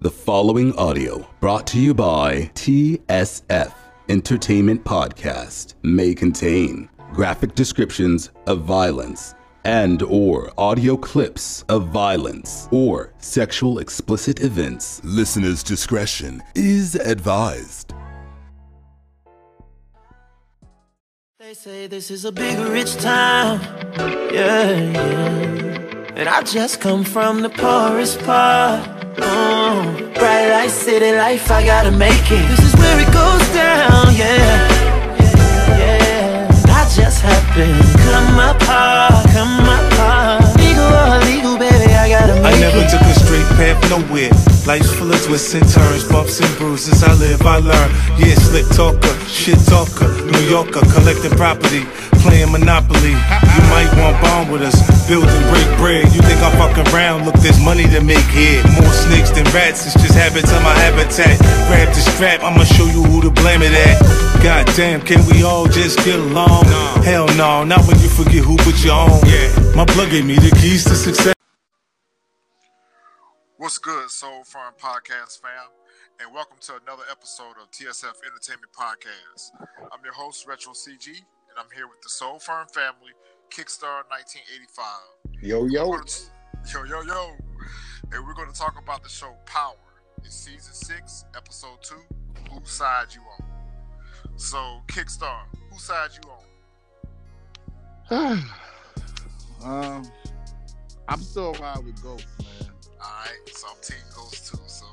The following audio, brought to you by TSF Entertainment Podcast, may contain graphic descriptions of violence and or audio clips of violence or sexual explicit events. Listener's discretion is advised. They say this is a big rich town, yeah, yeah. And I just come from the poorest part. Oh, bright light city life, I gotta make it. This is where it goes down, yeah, yeah. I just happen to come up hard, come up hard. Legal or illegal, baby, I gotta make it. I never it. took a straight path nowhere. Life's full of twists and turns, bumps and bruises. I live, I learn. Yeah, slick talker, shit talker, New Yorker, collecting property, playing Monopoly. You might want bond with us, build and break bread. You think I'm fucking around? Look, there's money to make here. More snakes than rats, it's just habits of my habitat. Grab the strap, I'ma show you who to blame it at. Goddamn, can we all just get along? Hell no, not when you forget who put you on. Yeah. My plug gave me the keys to success. What's good, Soul Farm Podcast fam? And welcome to another episode of TSF Entertainment Podcast. I'm your host, Retro CG, and I'm here with the Soul Farm family, Kickstarter 1985. Yo, yo. Yo, yo, yo. And we're going to talk about the show Power. It's season six, episode two. Whose side you on? So, Kickstarter, whose side you on? um, I'm still ride with Ghost, man. Alright, so I'm Team Ghost too, so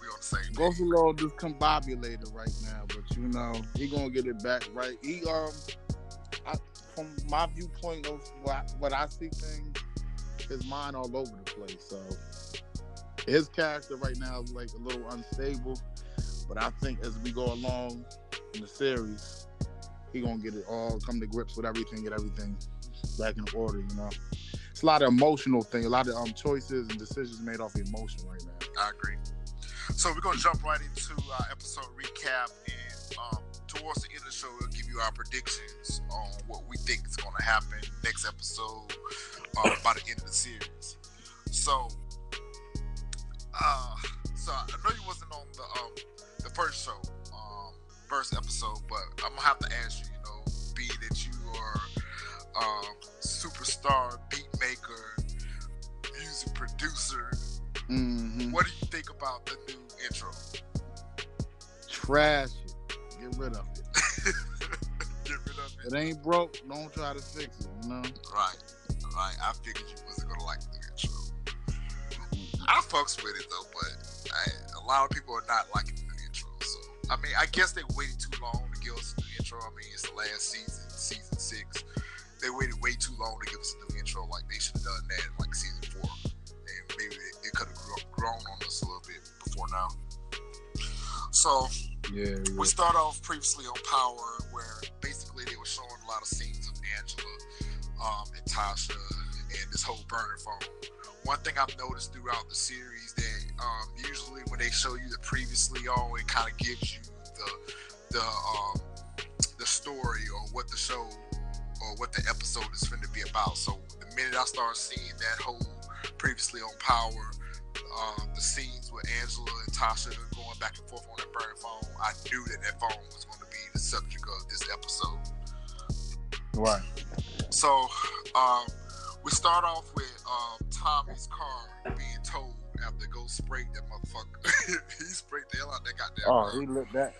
we on the same Ghost a page. little discombobulated right now, but you know he gonna get it back right. He um, from my viewpoint of what, what I see things, his mind all over the place. So his character right now is like a little unstable, but I think as we go along in the series, he gonna get it all come to grips with everything, get everything back in order. You know, it's a lot of emotional thing, a lot of um choices and decisions made off emotion right now. I agree. So we're gonna jump right into our episode recap, and um, towards the end of the show, we'll give you our predictions on what we think is gonna happen next episode uh, by the end of the series. So, uh, so I know you wasn't on the um, the first show, um, first episode, but I'm gonna have to ask you. You know, being that you are um, superstar beat maker, music producer. Mm-hmm. What do you think about the new intro? Trash. Get rid of it. Get rid of it. It ain't broke. Don't try to fix it. You know. Right, right. I figured you wasn't gonna like the intro. I fucks with it though, but I, a lot of people are not liking the intro. So I mean, I guess they waited too long to give us a new intro. I mean, it's the last season, season six. They waited way too long to give us a new intro. Like they should have done that in like season four, and maybe it, it could have grown on us a little bit before now. So Yeah. we start off previously on Power, where basically they were showing a lot of scenes of Angela um, and Tasha and this whole burner phone. One thing I've noticed throughout the series that um, usually when they show you the previously on, it kind of gives you the the um, the story or what the show or what the episode is going to be about. So the minute I started seeing that whole previously on Power, um, the scenes with Angela and Tasha going back and forth on that burner phone, I knew that that phone was going to be the subject of this episode. Right. So um, we start off with um, Tommy's car being towed after Ghost sprayed that motherfucker. he sprayed the hell out that goddamn Oh, car. he lit that.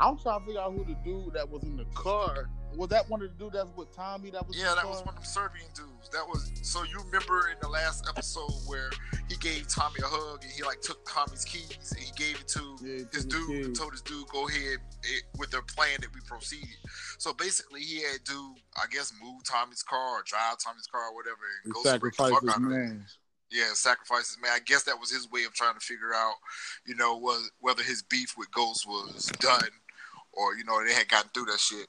I'm trying to figure out who the dude that was in the car. Was that one of the dude that's with Tommy? That was Yeah, that was one of them Serbian dudes. That was so you remember in the last episode where he gave Tommy a hug and he like took Tommy's keys and he gave it to Yeah, his dude and told his dude go ahead eh, with their plan that we proceeded. So basically, he had to, I guess, move Tommy's car or drive Tommy's car or whatever. He And go spray the fuck his out of it. man. Yeah, sacrifices man. I guess that was his way of trying to figure out, you know, was whether his beef with Ghost was done or you know they had gotten through that shit.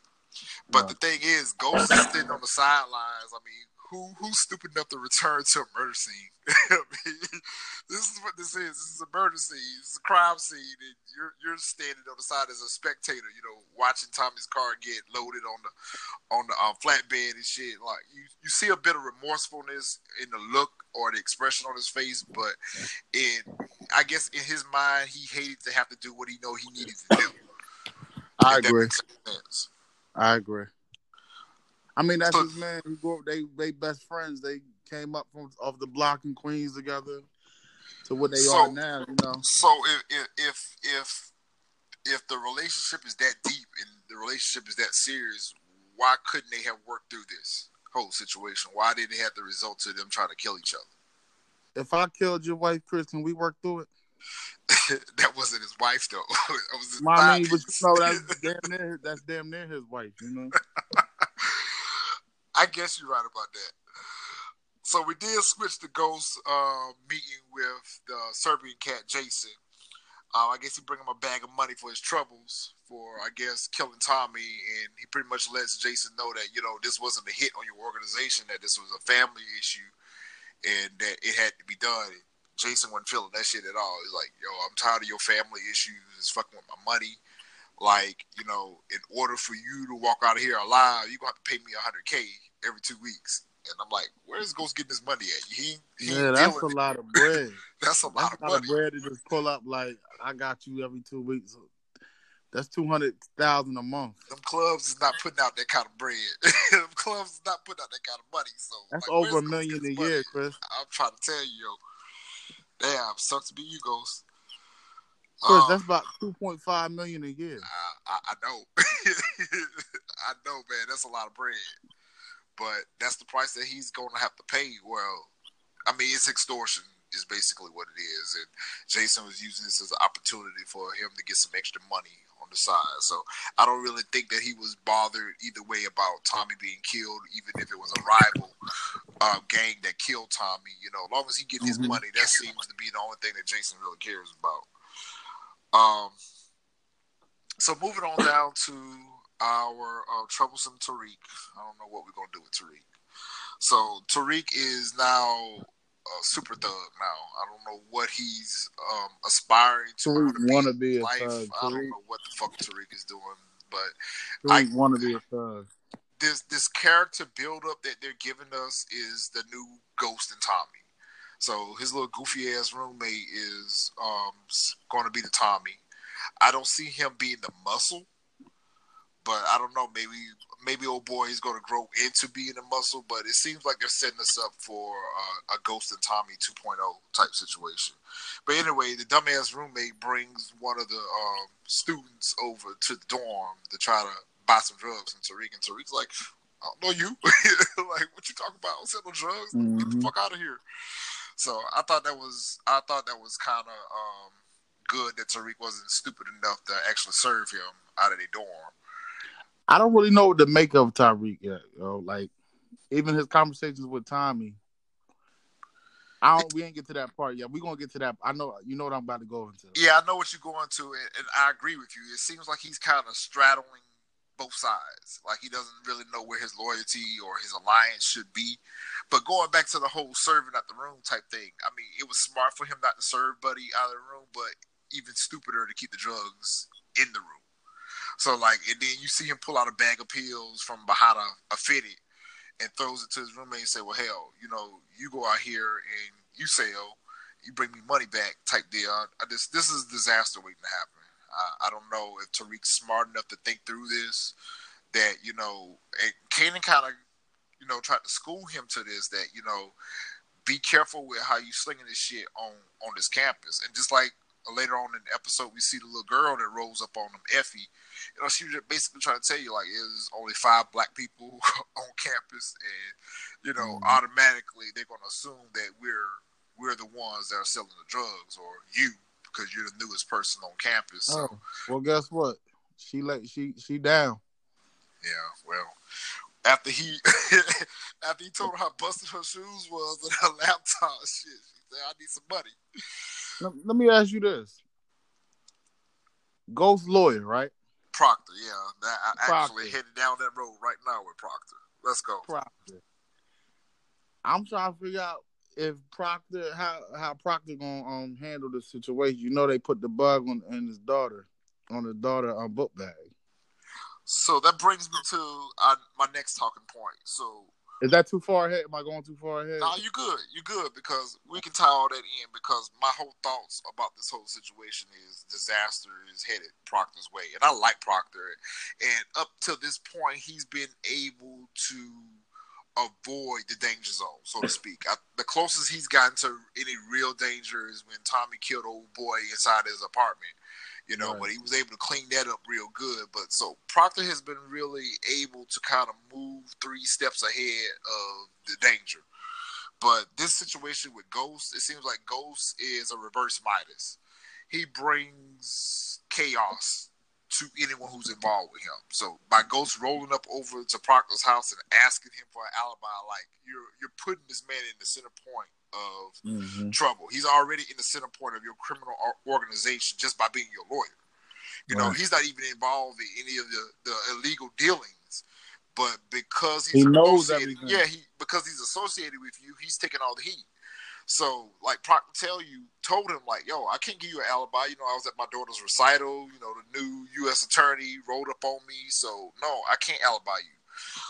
But the thing is, Ghost is sitting on the sidelines. I mean, who who's stupid enough to return to a murder scene? I mean, this is what this is. This is a murder scene. This is a crime scene, and you're you're standing on the side as a spectator. You know, watching Tommy's car get loaded on the on the uh, flatbed and shit. Like you, you see a bit of remorsefulness in the look or the expression on his face, but in I guess in his mind, he hated to have to do what he know he needed to do. I agree. I agree. I mean, that's his man. He grew up, they they best friends. They came up from off the block in Queens together to what they So- are now. You know, So if if if if if the relationship is that deep and the relationship is that serious, why couldn't they have worked through this whole situation? Why did it have the result to them trying to kill each other? if I killed your wife, Chris, can we work through it? that wasn't his wife though. it was his I mean, but timepiece. you know, that's damn near that's damn near his wife. You know, I guess you're right about that. So we did switch the Ghost uh, meeting with the Serbian cat Jason. Uh, I guess he bring him a bag of money for his troubles for I guess killing Tommy, and he pretty much lets Jason know that you know this wasn't a hit on your organization, that this was a family issue, and that it had to be done. Jason wasn't feeling that shit at all. He's like, "Yo, I'm tired of your family issues. It's fucking with my money." Like, you know, in order for you to walk out of here alive, you're gonna have to pay me hundred k every two weeks. And I'm like, where's Ghost getting his money at? He, he yeah, that's a lot of bread. That's a lot That's of a lot of money. bread to just pull up. Like I got you every two weeks. That's two hundred thousand a month. Them clubs is not putting out that kind of bread. Them clubs is not putting out that kind of money. So That's like, over a million a year. Chris. I'm trying to tell you, yo. Damn, sucks to be you, Ghost. Chris, Um, that's about two point five million a year. I, I, I know. I know, man. That's a lot of bread. But that's the price that he's going to have to pay. Well, I mean, it's extortion, is basically what it is. And Jason was using this as an opportunity for him to get some extra money on the side. So I don't really think that he was bothered either way about Tommy being killed, even if it was a rival uh, gang that killed Tommy. You know, as long as he get his Mhm. money, that seems to be the only thing that Jason really cares about. Um, so moving on down to our uh, troublesome Tariq. I don't know what we're gonna do with Tariq. So Tariq is now a super thug. Now I don't know what he's um, aspiring to Tariq wanna wanna be a life. thug. I don't know what the fuck Tariq is doing, but I- want to be a thug. this this character build up that they're giving us is the new Ghost and Tommy. So his little goofy ass roommate is um going to be the Tommy. I don't see him being the muscle, but I don't know. Maybe maybe old boy is going to grow into being a muscle. But it seems like they're setting us up for uh, a Ghost and Tommy 2.0 type situation. But anyway, the dumbass roommate brings one of the um, students over to the dorm to try to buy some drugs from Tariq, and Tariq's like, I don't know you. like, what you talking about? I don't sell no drugs. Get the Mhm. fuck out of here. So I thought that was I thought that was kind of um, good that Tariq wasn't stupid enough to actually serve him out of the dorm. I don't really know what to make of Tariq yet. Yo. Like even his conversations with Tommy. I don't. We ain't get to that part yet. We're gonna get to that. I know. You know what I'm about to go into. Yeah, I know what you're going to, and, and I agree with you. It seems like he's kind of straddling both sides. Like he doesn't really know where his loyalty or his alliance should be. But going back to the whole serving at the room type thing, I mean, it was smart for him not to serve Buddy out of the room, but even stupider to keep the drugs in the room. So like, and then you see him pull out a bag of pills from behind a, a fitted and throws it to his roommate and say, "Well, hell, you know, you go out here and you sell, you bring me money back," type deal. I just this is disaster waiting to happen. I, I don't know if Tariq's smart enough to think through this. That you know, and Kanan kind of, you know, tried to school him to this. That you know, be careful with how you slinging this shit on on this campus. And just like later on in the episode, we see the little girl that rolls up on him, Effie. You know, she was basically trying to tell you like, there's only five black people on campus, and you know, Mhm. automatically they're going to assume that we're we're the ones that are selling the drugs, or you because you're the newest person on campus. So Oh, well, guess what? She let she she down. yeah, well. After he after he told her how busted her shoes was and her laptop shit, she said, "I need some money." Let, let me ask you this: Ghost lawyer, right? Proctor, yeah, that, I actually Proctor. headed down that road right now with Proctor. Let's go. Proctor. I'm trying to figure out if Proctor how how Proctor gonna um handle the situation. You know, they put the bug on, on his daughter, on his daughter um, book bag. So that brings me to uh, my next talking point. So Is that too far ahead? Am I going too far ahead? No, you good. You good because we can tie all that in because my whole thoughts about this whole situation is disaster is headed Proctor's way. And I like Proctor. And up to this point he's been able to avoid the danger zone, so to speak. I, the closest he's gotten to any real danger is when Tommy killed old boy inside his apartment you know, right. but he was able to clean that up real good. But so Proctor has been really able to kind of move three steps ahead of the danger. But this situation with Ghost, it seems like Ghost is a reverse Midas. He brings chaos to anyone who's involved with him. So by Ghost rolling up over to Proctor's house and asking him for an alibi, like you're you're putting this man in the center point of mm-hmm. trouble. He's already in the center point of your criminal organization just by being your lawyer. You right. know, he's not even involved in any of the, the illegal dealings, but because he's he knows everything. Yeah, he because he's associated with you, he's taking all the heat. So, like Proctor tell you, told him like, "Yo, I can't give you an alibi. You know, I was at my daughter's recital. You know, the new U.S. attorney rolled up on me. So, no, I can't alibi you."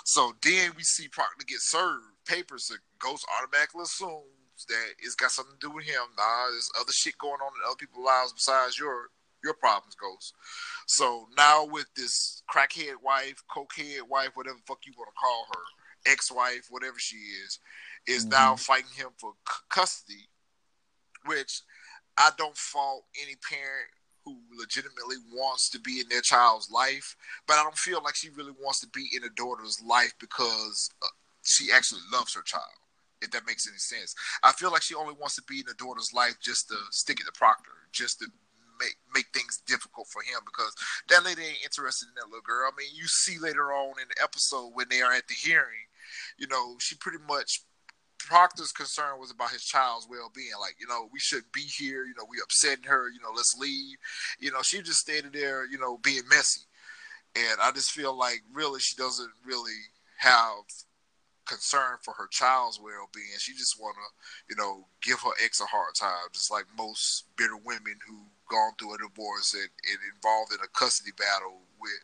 So then we see Proctor get served papers that Ghost automatically assumes that it's got something to do with him. Nah, there's other shit going on in other people's lives besides your your problems, Ghost. So now with this crackhead wife, cokehead wife, whatever fuck you want to call her, ex-wife, whatever she is, is mm-hmm. now fighting him for c- custody, which I don't fault any parent who legitimately wants to be in their child's life, but I don't feel like she really wants to be in a daughter's life because uh, she actually loves her child if that makes any sense. I feel like she only wants to be in the daughter's life just to stick it to Proctor, just to make make things difficult for him because that lady ain't interested in that little girl. I mean, you see later on in the episode when they are at the hearing, you know, she pretty much Proctor's concern was about his child's well being. Like, you know, we shouldn't be here. You know, we upsetting her. You know, let's leave. You know, she just stayed there. You know, being messy, and I just feel like really she doesn't really have concern for her child's well being. She just wanna, you know, give her ex a hard time, just like most bitter women who gone through a divorce and, and involved in a custody battle with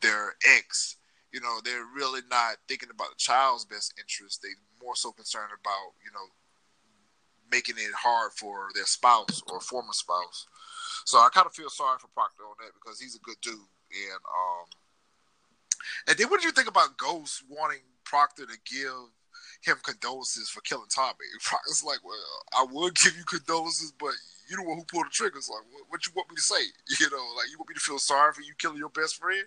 their ex. You know, they're really not thinking about the child's best interest. They more so concerned about, you know, making it hard for their spouse or former spouse. So I kind of feel sorry for Proctor on that because he's a good dude. And um, and then what do you think about Ghost wanting Proctor to give him condolences for killing Tommy. Proctor's like, well, I would give you condolences, but you the one who pulled the triggers. Like, what, what, you want me to say? You know, like you want me to feel sorry for you killing your best friend?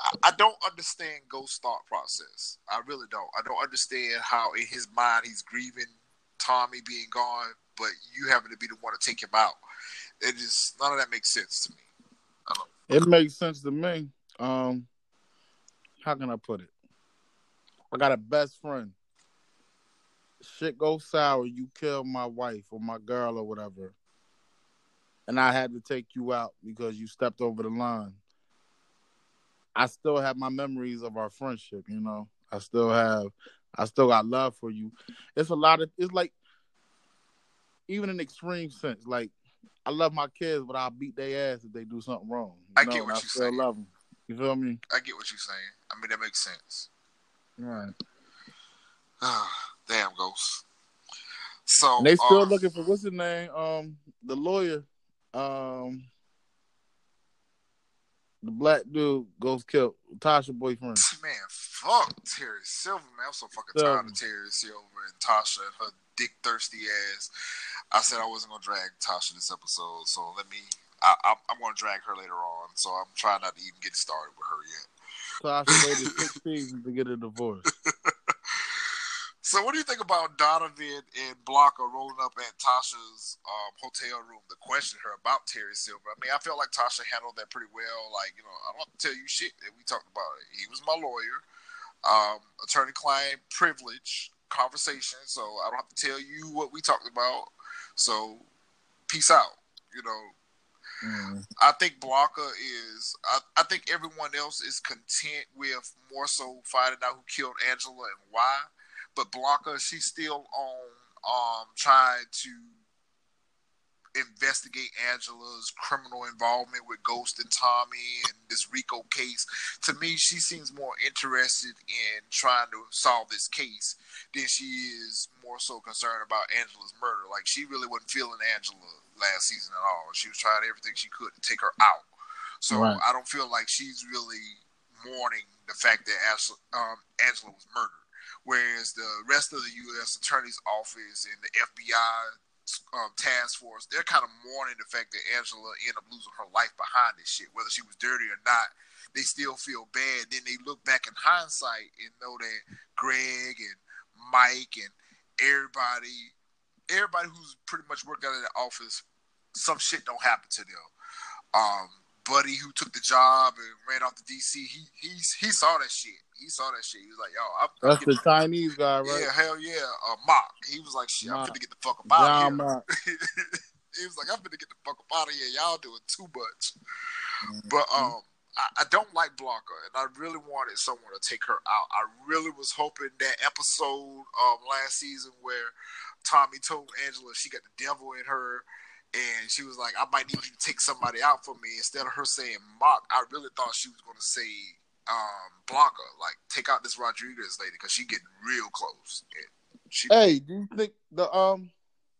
I, I don't understand Ghost's thought process. I really don't. I don't understand how in his mind he's grieving Tommy being gone, but you happen to be the one to take him out. It just none of that makes sense to me. It makes sense to me. Um, how can I put it? I got a best friend. Shit goes sour. You kill my wife or my girl or whatever, and I had to take you out because you stepped over the line. I still have my memories of our friendship. You know, I still have. I still got love for you. It's a lot of. It's like, even in extreme sense, like I love my kids, but I'll beat their ass if they do something wrong. I know? get what you're saying. Love them. You feel me? I get what you're saying. I mean, that makes sense. Right. Ah, Damn, Ghost. So and they still uh, looking for what's his name? Um, the lawyer. Um, the black dude goes killed Tasha boyfriend. Man, fuck Terry Silver, man. I'm so fucking Silver. tired of Terry Silver and Tasha and her dick thirsty ass. I said I wasn't gonna drag Tasha this episode, so let me. I, am gonna drag her later on, so I'm trying not to even get started with her yet. Tasha waited six seasons to get a divorce. so, what do you think about Donovan and Blanca rolling up at Tasha's um, hotel room to question her about Terry Silver? I mean, I feel like Tasha handled that pretty well. Like, you know, I don't have to tell you shit that we talked about. It. He was my lawyer, um, attorney-client privilege conversation, so I don't have to tell you what we talked about. So, peace out. You know, Mm. I think Blanca is. I, I, think everyone else is content with more so finding out who killed Angela and why. But Blanca, she's still on um trying to investigate Angela's criminal involvement with Ghost and Tommy and this RICO case. To me, she seems more interested in trying to solve this case than she is more so concerned about Angela's murder. Like she really wasn't feeling Angela last season at all. She was trying everything she could to take her out. So Right. I don't feel like she's really mourning the fact that Angela, um, Angela was murdered. Whereas the rest of the U.S. Attorney's Office and the FBI um, task force, they're kind of mourning the fact that Angela ended up losing her life behind this shit. Whether she was dirty or not, they still feel bad. Then they look back in hindsight and know that Greg and Mike and everybody, everybody who's pretty much worked out of the office, some shit don't happen to them. Um, Buddy, who took the job and ran off to DC, he he he saw that shit. He saw that shit. He was like, "Yo, I'm, I'm That's the Chinese guy, right? yeah, hell yeah, uh, Mak." He was like, "Shit, I'm Mak. finna get the fuck up out John of here." He was like, "I'm finna get the fuck up out of here. Y'all doing too much." Mm-hmm. But um, I, I don't like Blanca, and I really wanted someone to take her out. I really was hoping that episode um last season where Tommy told Angela she got the devil in her. And she was like, I might need you to take somebody out for me. Instead of her saying Mak, I really thought she was going to say um, Blanca, like take out this Rodriguez lady because she getting real close. And she, Hey, do you think the um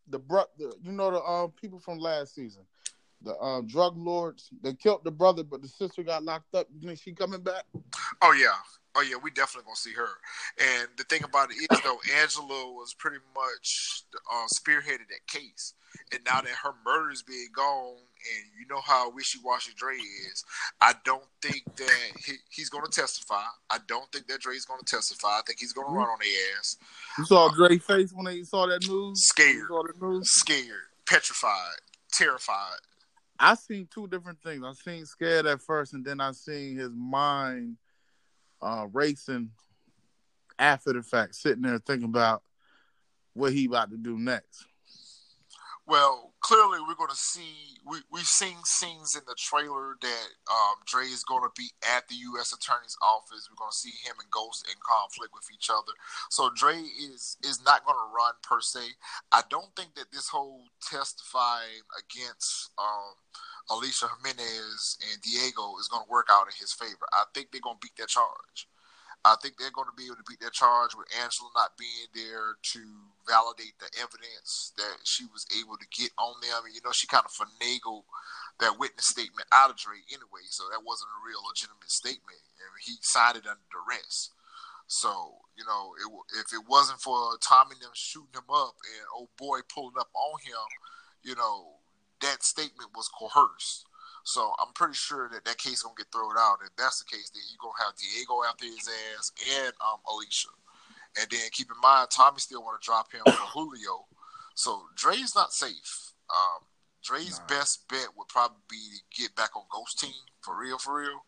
the bro the, you know the um people from last season, the um drug lords, they killed the brother, but the sister got locked up. You think she coming back? Oh yeah, oh yeah, we definitely gonna see her. And the thing about it is, though, Angela was pretty much uh, spearheaded that case, and now that her murder is being gone, and you know how wishy washy Dre is, I don't think that he, he's gonna testify. I don't think that Dre's gonna testify. I think he's gonna run on the ass, You saw Dre face when they saw that news. Scared. You saw the news. scared, petrified, terrified. I seen two different things. I seen scared at first, and then I seen his mind uh, racing after the fact, sitting there thinking about what he about to do next. Well, clearly we're going to see. We we've seen scenes in the trailer that um, Dre is going to be at the U.S. Attorney's office. We're going to see him and Ghost in conflict with each other. So Dre is is not going to run per se. I don't think that this whole testifying against um, Alicia Jimenez and Diego is going to work out in his favor. I think they're going to beat that charge. I think they're going to be able to beat that charge with Angela not being there to validate the evidence that she was able to get on them. And, you know, she kind of finagled that witness statement out of Dre anyway, so that wasn't a real legitimate statement. And he signed it under duress. So, you know, it, if it wasn't for Tommy and them shooting him up and old boy pulling up on him, you know, that statement was coerced. So I'm pretty sure that that case gonna get thrown out. If that's the case, then you gonna have Diego after his ass and um Alicia. And then keep in mind, Tommy still want to drop him for Julio. So Dre's not safe. Um, Dre's Nah. best bet would probably be to get back on Ghost Team for real, for real,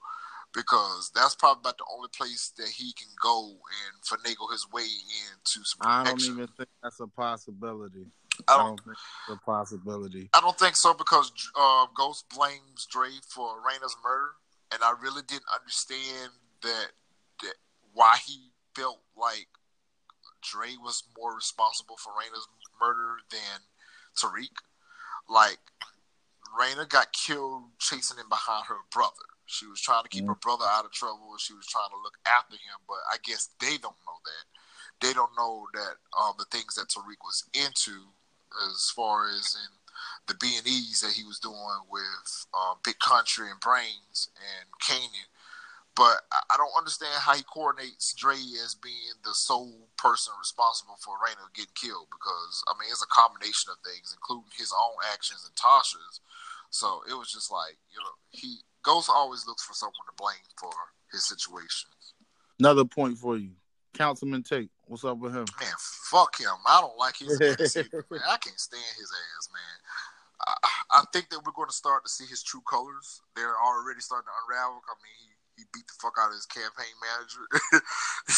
because that's probably about the only place that he can go and finagle his way into some I don't even think that's a possibility. I I don't don't think it's a possibility. I don't think so because uh, Ghost blames Dre for Raina's murder, and I really didn't understand that, that why he felt like Dre was more responsible for Raina's murder than Tariq. Like Raina got killed chasing in behind her brother. She was trying to keep her brother out of trouble. She was trying to look after him, but I guess they don't know that. They don't know that um, the things that Tariq was into, as far as in the B and E's that he was doing with um, Big Country and Brains and Kanan. But I I don't understand how he coordinates Dre as being the sole person responsible for Raina getting killed because I mean it's a combination of things, including his own actions and Tasha's. So it was just like you know he Ghost always looks for someone to blame for his situations. Another point for you. Councilman Tate. What's up with him? Man, fuck him. I don't like his ass either, man. I can't stand his ass, man. I, I think that we're going to start to see his true colors. They're already starting to unravel. I mean, he, he beat the fuck out of his campaign manager,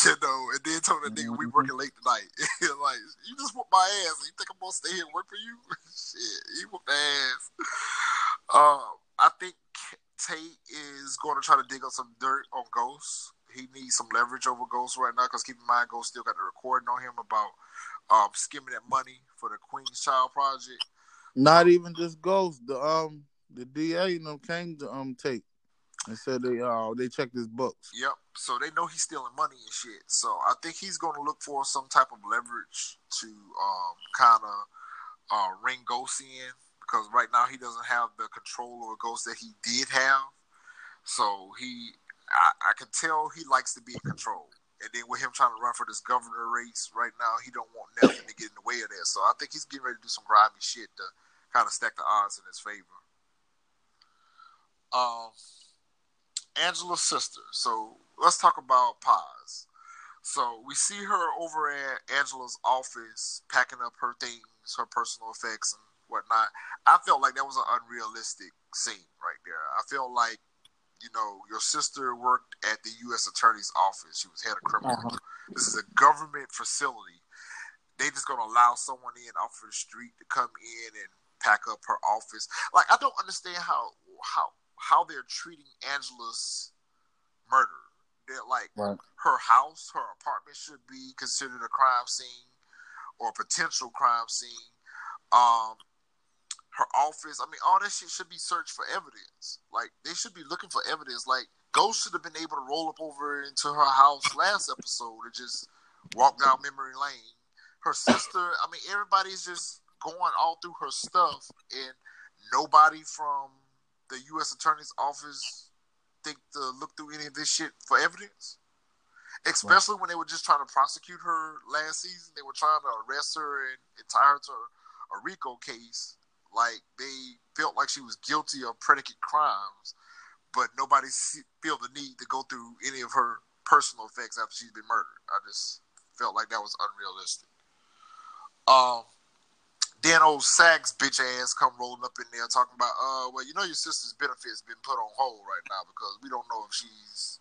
you know, and then told that nigga we working late tonight. like, you just whooped my ass. You think I'm going to stay here and work for you? Shit, he whooped the ass. Um, I think Tate is going to try to dig up some dirt on Ghost. He needs some leverage over Ghost right now because keep in mind, Ghost still got the recording on him about um, skimming that money for the Queen's Child project. Not even just Ghost. The um the DA you know came to um Tate and said they uh they checked his books. Yep. So they know he's stealing money and shit. So I think he's going to look for some type of leverage to um kind of uh ring Ghost in because right now he doesn't have the control over Ghost that he did have. So he, I, I can tell he likes to be in control. And then with him trying to run for this governor race right now, he don't want nothing to get in the way of that. So I think he's getting ready to do some grimy shit to kind of stack the odds in his favor. Um, Angela's sister. So let's talk about Paz. So we see her over at Angela's office packing up her things, her personal effects and whatnot. I felt like that was an unrealistic scene right there. I felt like you know, your sister worked at the U.S. Attorney's Office. She was head of criminal. Uh-huh. This is a government facility. They just gonna allow someone in off of the street to come in and pack up her office. Like I don't understand how how how they're treating Angela's murder. They're like right. her house, her apartment should be considered a crime scene or a potential crime scene. Um, her office. I mean, all that shit should be searched for evidence. Like they should be looking for evidence. Like Ghost should have been able to roll up over into her house last episode and just walk down memory lane. Her sister. I mean, everybody's just going all through her stuff, and nobody from the U.S. Attorney's Office think to look through any of this shit for evidence. Especially when they were just trying to prosecute her last season, they were trying to arrest her and, and tie her to a RICO case like they felt like she was guilty of predicate crimes, but nobody feel the need to go through any of her personal effects after she's been murdered. I just felt like that was unrealistic. Um, then old Saxe bitch ass come rolling up in there talking about, uh, well, you know your sister's benefits been put on hold right now because we don't know if she's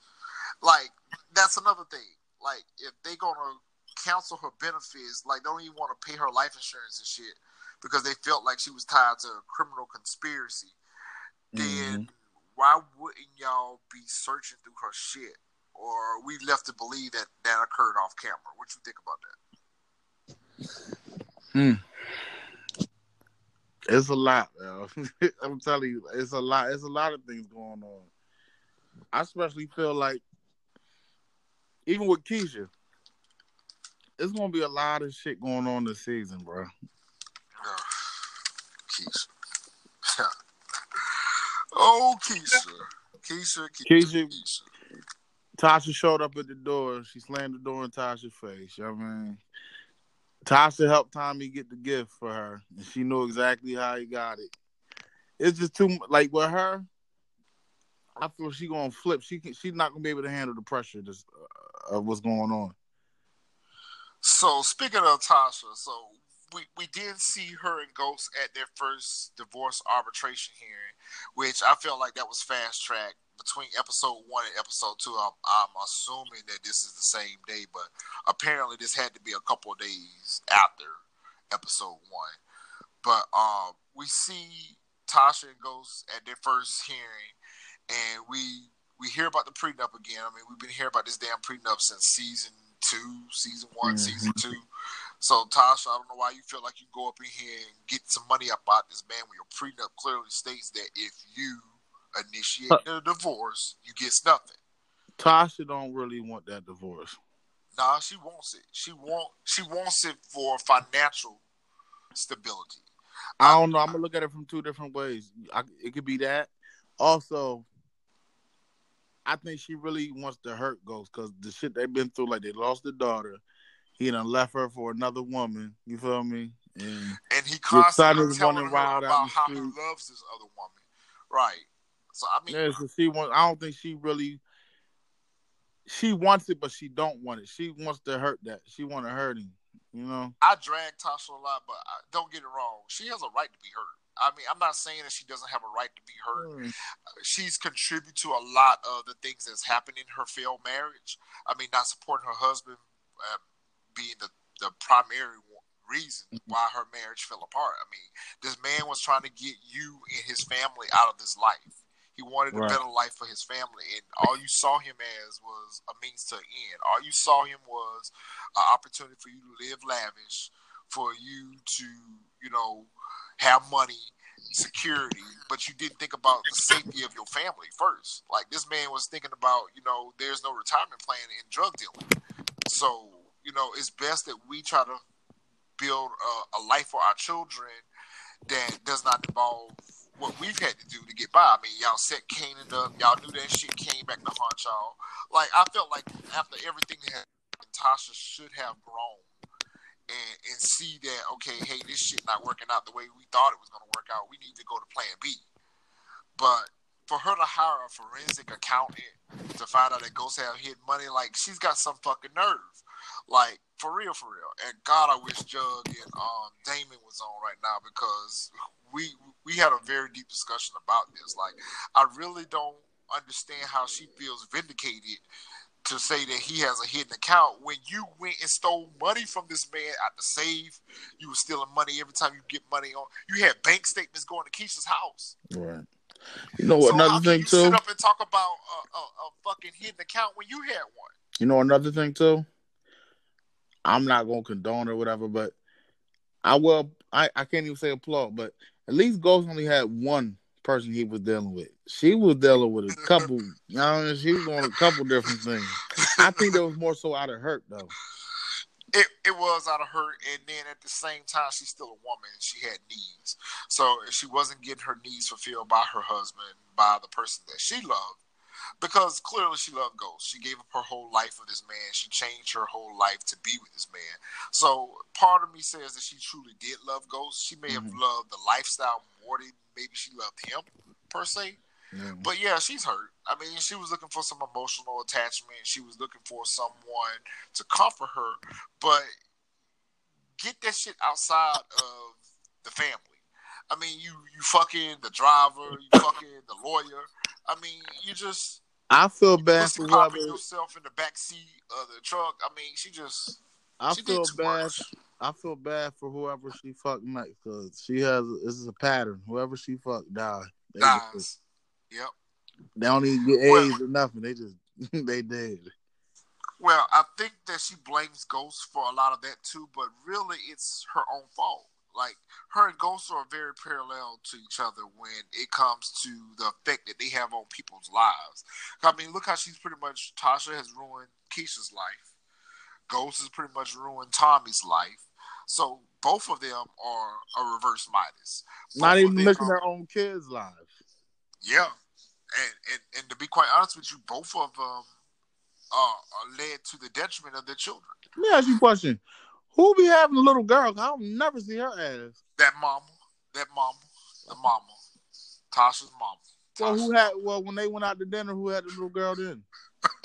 like. That's another thing. Like if they gonna cancel her benefits, like they don't even want to pay her life insurance and shit because they felt like she was tied to a criminal conspiracy, then mm-hmm. why wouldn't y'all be searching through her shit? Or we left to believe that that occurred off camera. What you think about that? Hmm. It's a lot. I'm telling you, it's a lot. It's a lot of things going on. I especially feel like, even with Keisha, it's gonna be a lot of shit going on this season, bro. Keisha. oh, Keisha. Keisha, Keisha, Keisha. Tasha showed up at the door. She slammed the door in Tasha's face. I mean, Tasha helped Tommy get the gift for her, and she knew exactly how he got it. It's just too like with her. I feel she gonna flip. She can, she's not gonna be able to handle the pressure just, uh, of what's going on. So speaking of Tasha, so we, we did see her and Ghost at their first divorce arbitration hearing, which I felt like that was fast track between episode one and episode two. I'm, I'm assuming that this is the same day, but apparently this had to be a couple of days after episode one. But um, we see Tasha and Ghost at their first hearing, and we we hear about the prenup again. I mean, we've been hearing about this damn prenup since season two, season one, mm-hmm. season two. So, Tasha, I don't know why you feel like you go up in here and get some money up out this man when your prenup clearly states that if you initiate a divorce, you get nothing. Tasha don't really want that divorce. Nah, she wants it. She want she wants it for financial stability. I don't know. I'm gonna look at it from two different ways. I, it could be that. Also, I think she really wants to hurt Ghost because the shit they've been through, like they lost their daughter, he done left her for another woman. You feel me? And, and he constantly telling her about how he loves this other woman. Right. So I mean, yeah, so she wants. I don't think she really. She wants it, but she don't want it. She wants to hurt that. She want to hurt him. You know. I drag Tasha a lot, but I, don't get it wrong. She has a right to be hurt. I mean, I'm not saying that she doesn't have a right to be hurt. Mm. She's contributed to a lot of the things that's happened in her failed marriage. I mean, not supporting her husband, uh, being the, the primary reason why her marriage fell apart. I mean, this man was trying to get you and his family out of this life. He wanted a better life for his family, and all you saw him as was a means to an end. All you saw him was an opportunity for you to live lavish, for you to, you know, have money, security, but you didn't think about the safety of your family first. Like this man was thinking about, you know, there's no retirement plan in drug dealing. So, you know, it's best that we try to build a, a life for our children that does not involve what we've had to do to get by. I mean, y'all set Kanan up. Y'all knew that shit came back to haunt y'all. Like, I felt like after everything that Tasha should have grown and, and see that, okay, hey, this shit not working out the way we thought it was going to work out. We need to go to plan B. But for her to hire a forensic accountant to find out that Ghost have hidden money, like, she's got some fucking nerve. Like, for real, for real. And God, I wish Jug and um, Damon was on right now because we we had a very deep discussion about this. Like, I really don't understand how she feels vindicated to say that he has a hidden account when you went and stole money from this man at the safe. You were stealing money every time you get money on. You had bank statements going to Keisha's house. Right. You know what? So another thing too. sit up and talk about a, a, a fucking hidden account when you had one. You know another thing too. I'm not gonna condone or whatever, but I will. I, I can't even say applaud, but at least Ghost only had one person he was dealing with. She was dealing with a couple. you know, she was on a couple different things. I think that was more so out of hurt though. It it was out of hurt, and then at the same time, she's still a woman. and She had needs, so if she wasn't getting her needs fulfilled by her husband, by the person that she loved, because clearly she loved Ghost. She gave up her whole life for this man. She changed her whole life to be with this man. So part of me says that she truly did love Ghost. She may have Mhm. loved the lifestyle more than maybe she loved him per se. Yeah. But yeah, she's hurt. I mean, she was looking for some emotional attachment. She was looking for someone to comfort her. But get that shit outside of the family. I mean, you you fucking the driver, you fucking the lawyer. I mean, you just I feel bad for whoever. yourself in the back seat of the truck. I mean, she just I she feel bad. much. I feel bad for whoever she fucked next because she has. This is a pattern. Whoever she fucked die. They, just- Dies. Yep. they don't even get Well- AIDS or nothing. They just they dead. Well, I think that she blames Ghost for a lot of that too, but really it's her own fault. Like her and Ghost are very parallel to each other when it comes to the effect that they have on people's lives. I mean, look how she's pretty much Tasha has ruined Keisha's life. Ghost has pretty much ruined Tommy's life. So both of them are a reverse Midas. Both Not even missing are- their own kids' lives. yeah, and, and and to be quite honest with you, both of them uh, are led to the detriment of their children. Let me ask you a question. Who be having a little girl? I'll never see her ass. That mama, that mama, the mama, Tasha's mama. Well, who had? Well, when they went out to dinner, who had the little girl then?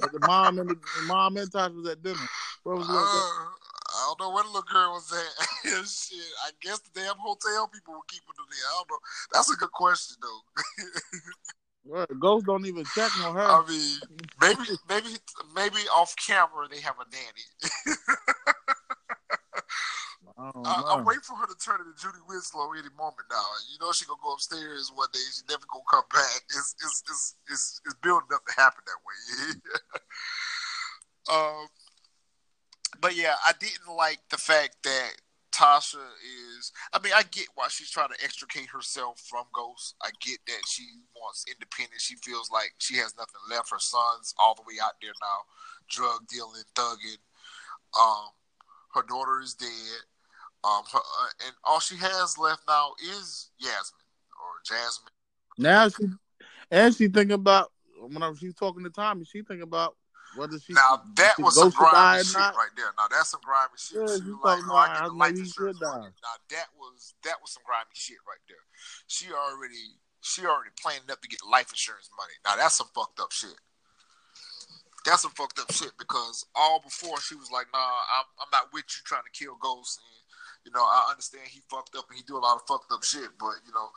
Like the mom and the, the mom and Tasha was at dinner. Where was Uh, the little girl? I don't know where the little girl was at. Shit, I guess the damn hotel people were keeping her there. I don't know. That's a good question though. Well, Ghost don't even check on her. I mean, maybe, maybe, maybe off camera they have a nanny. I know. I'm waiting for her to turn into Judy Winslow any moment now. You know she gonna go upstairs one day. She never gonna come back. It's it's it's it's, it's building up to happen that way. um, but yeah, I didn't like the fact that Tasha is. I mean, I get why she's trying to extricate herself from Ghost. I get that she wants independence. She feels like she has nothing left. Her son's all the way out there now, drug dealing, thugging. Um, her daughter is dead. Um, her, uh, and all she has left now is Yasmin or Jasmine. Now she and she thinking about whenever she's talking to Tommy, she thinking about whether she Now that she was some grimy shit right there. Now that's some grimy shit. Yeah, She was like, oh, I get the life maybe he insurance should money. Now that was that was some grimy shit right there. She already she already planning up to get life insurance money. Now that's some fucked up shit. That's some fucked up shit because all before she was like, nah, I'm, I'm not with you trying to kill ghosts. And, you know, I understand he fucked up and he do a lot of fucked up shit, but you know,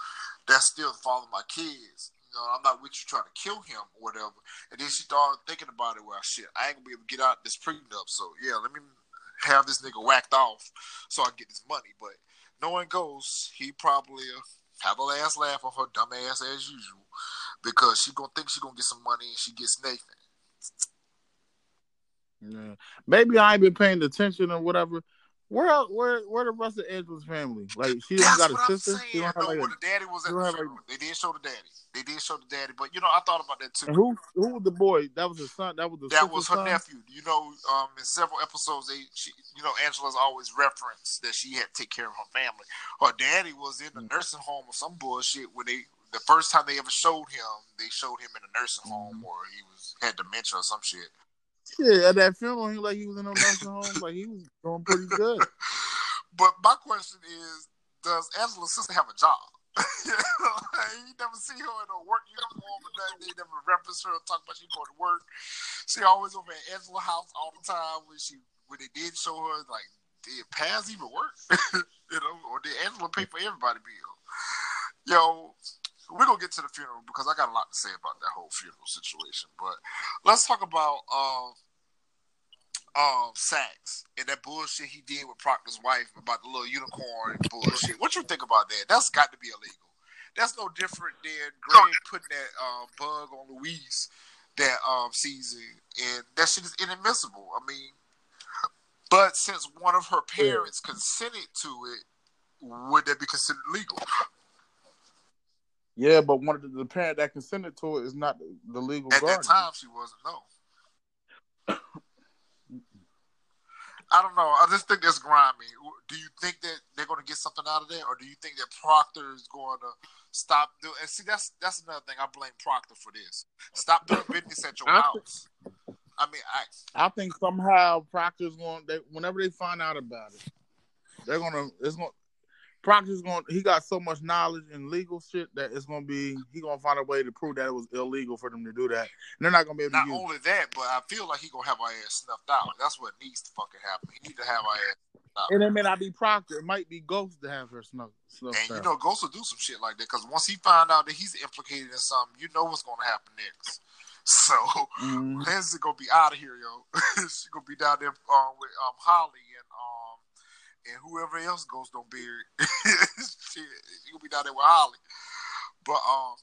that's still of my kids. You know, I'm not with you trying to kill him or whatever. And then she started thinking about it. Well, shit, I ain't gonna be able to get out this prenup. So yeah, let me have this nigga whacked off so I get this money. But knowing Ghost, he probably have a last laugh on her dumb ass as usual because she gonna think she gonna get some money and she gets Nathan. Yeah. Maybe I ain't been paying attention or whatever, Where where where the rest of Angela's family? Like she don't got a sister. saying. She don't have no, like a, the daddy was at the like- They did show the daddy. They did show the daddy, but you know, I thought about that too. and who who was the boy? That was his son. That was the that was her son? nephew. You know, um, in several episodes, they, she, you know, Angela's always referenced that she had to take care of her family. Her daddy was in the Mm. nursing home or some bullshit when they, the first time they ever showed him, they showed him in a nursing home or he was had dementia or some shit. Yeah, at that funeral, he like he was in a nursing home. Like he was doing pretty good. But my question is, does Angela's sister have a job? you know, like, you never see her in a work uniform, and nothing. they never reference her or talk about she going to work. She always over at Angela's house all the time. When she when they did show her, like, did Paz even work? you know, or did Angela pay for everybody bill? Yo, we're gonna get to the funeral because I got a lot to say about that whole funeral situation. But let's talk about uh, um Saxe and that bullshit he did with Proctor's wife about the little unicorn bullshit. What you think about that? That's got to be illegal. That's no different than Greg putting that uh, bug on Louise that um season, and that shit is inadmissible. I mean, but since one of her parents consented to it, would that be considered legal? Yeah, but one of the, the parent that consented to it is not the, the legal At guardian. that time, she wasn't. No. I don't know. I just think that's grimy. Do you think that they're going to get something out of that, or do you think that Proctor is going to stop doing? And see, that's that's another thing. I blame Proctor for this. Stop doing business at your I house. I mean, I I think somehow Proctor's going. They, whenever they find out about it, they're gonna. It's going. Proctor's going. He got so much knowledge in legal shit that it's gonna be. He gonna find a way to prove that it was illegal for them to do that. And they're not gonna be able not to only that, but I feel like he gonna have our ass snuffed out. That's what needs to fucking happen. He need to have our ass. it. And it may not be Proctor. It might be Ghost to have her snuff. snuffed And you know, Ghost will do some shit like that because once he find out that he's implicated in something, you know what's gonna happen next. So Mhm. Lindsay gonna be out of here, yo. she gonna be down there um, with um Holly and um and whoever else goes she, she gonna be down there with Holly. But um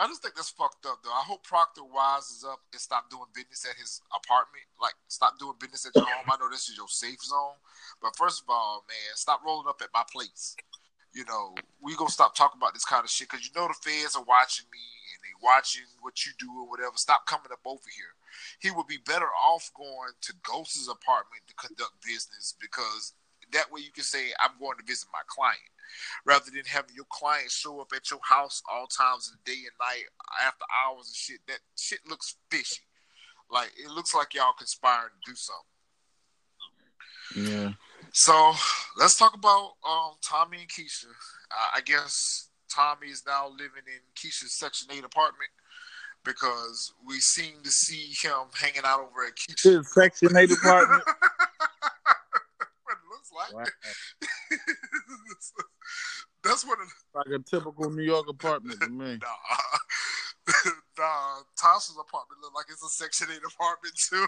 I just think that's fucked up though. I hope Proctor wises up and stop doing business at his apartment. Like stop doing business at your home. I know this is your safe zone. But first of all, man, stop rolling up at my place. You know, we gonna stop talking about this kind of shit because you know the feds are watching me and they watching what you do or whatever. Stop coming up over here. He would be better off going to Ghost's apartment to conduct business because that way you can say I'm going to visit my client rather than having your client show up at your house all times of the day and night after hours and shit. That shit looks fishy. Like it looks like y'all conspiring to do something. Yeah. So let's talk about um, Tommy and Keisha. Uh, I guess Tommy is now living in Keisha's Section 8 apartment because we seem to see him hanging out over at Keisha's Section Eight apartment. what it looks like. Wow. That's what like a typical New York apartment to me. Nah. nah. Tasha's apartment look like it's a Section 8 apartment too.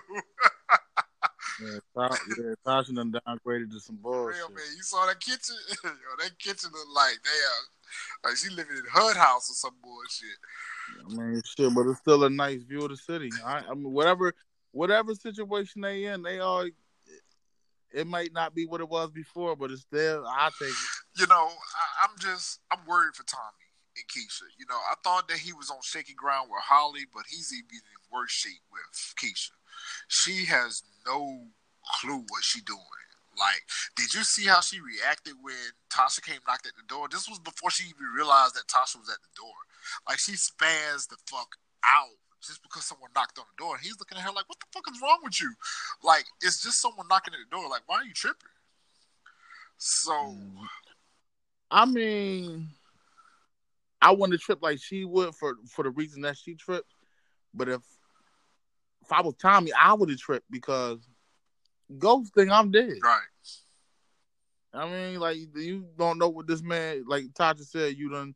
Yeah Tasha done downgraded to some bullshit. Real man, you saw that kitchen? Yo, that kitchen look like damn, like she living in HUD house or some bullshit. I mean, shit, but it's still a nice view of the city. I, I mean, whatever, whatever situation they in, they all. It might not be what it was before, but it's there. I it. You know, I, I'm just I'm worried for Tommy and Keisha. You know, I thought that he was on shaky ground with Holly, but he's even in worse shape with Keisha. She has no clue what she doing. Like, did you see how she reacted when Tasha came knocked at the door? This was before she even realized that Tasha was at the door. Like, she spazzed the fuck out just because someone knocked on the door. And he's looking at her like, what the fuck is wrong with you? Like, it's just someone knocking at the door. Like, why are you tripping? So, I mean, I wouldn't trip like she would for for the reason that she tripped. But if if I was Tommy, I would have tripped because ghost thing, I'm dead. right. I mean, like you don't know what this man, like Tasha said, you done,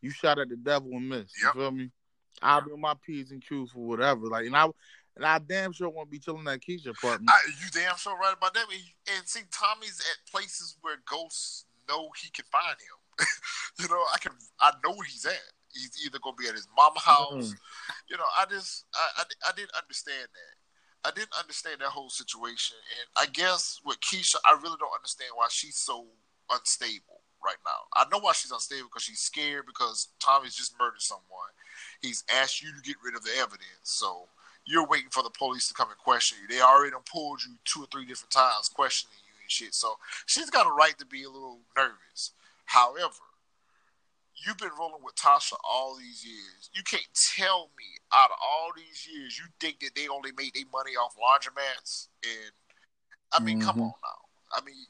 you shot at the devil and missed. Yep. You feel me? I'll be on my p's and q's for whatever. Like, and I, and I damn sure won't be chilling at Keisha apartment. I, you damn sure right about that. And see, Tommy's at places where ghosts know he can find him. you know, I can, I know where he's at. He's either gonna be at his mama house. Mm. You know, I just, I, I, I didn't understand that. I didn't understand that whole situation, and I guess with Keisha, I really don't understand why she's so unstable right now. I know why she's unstable because she's scared because Tommy's just murdered someone. He's asked you to get rid of the evidence, so you're waiting for the police to come and question you. They already pulled you two or three different times questioning you and shit. So she's got a right to be a little nervous. However, you've been rolling with Tasha all these years. You can't tell me out of all these years you think that they only made their money off laundromats. And I mean, mm-hmm. come on now. I mean,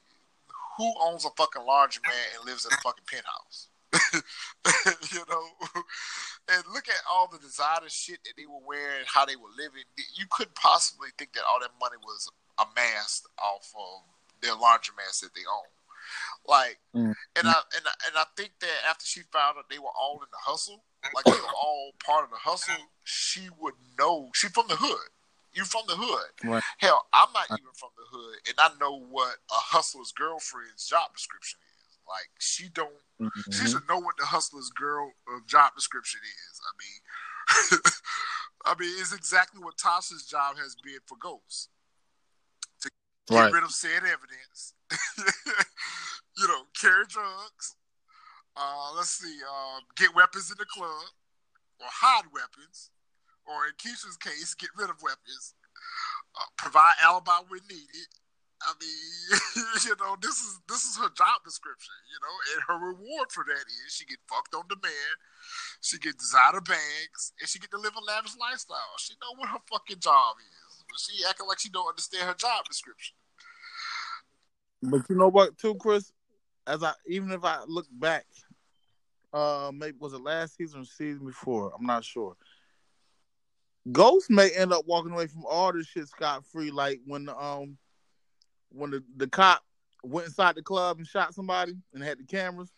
who owns a fucking laundromat and lives in a fucking penthouse? you know, and look at all the designer shit that they were wearing, how they were living. You couldn't possibly think that all that money was amassed off of their laundromats that they own. Like, mm. and I and I, and I think that after she found out they were all in the hustle, like they were all part of the hustle, she would know. She from the hood. You from the hood. Right. Hell, I'm not even from the hood, and I know what a hustler's girlfriend's job description is. Like, she don't. Mm-hmm. She should know what the hustler's girl job description is. I mean, I mean, it's exactly what Tasha's job has been for Ghost to get right. rid of said evidence you know, carry drugs. Uh, let's see, uh, get weapons in the club, or hide weapons, or in Keisha's case, get rid of weapons. Uh, provide alibi when needed. I mean, you know, this is this is her job description, you know, and her reward for that is she get fucked on demand, she get designer bags, and she get to live a lavish lifestyle. She know what her fucking job is, but she acting like she don't understand her job description. But you know what, too, Chris? As I even if I look back, uh, maybe was it last season or season before? I'm not sure. Ghost may end up walking away from all this shit scot free, like when um when the, the cop went inside the club and shot somebody and had the cameras.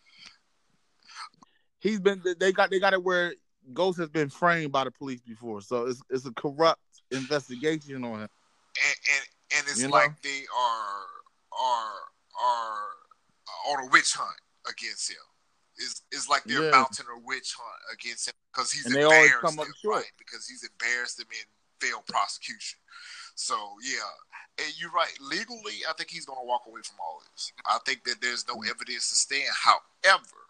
He's been they got they got it where Ghost has been framed by the police before, so it's it's a corrupt investigation on him. And and, and it's you like know? they are are are on a witch hunt against him. It's, it's like they're yeah. mounting a witch hunt against him because he's and embarrassed them, right? Because he's embarrassed them in failed prosecution. So yeah, and you're right. Legally, I think he's going to walk away from all this. I think that there's no mm-hmm. evidence to stand. However,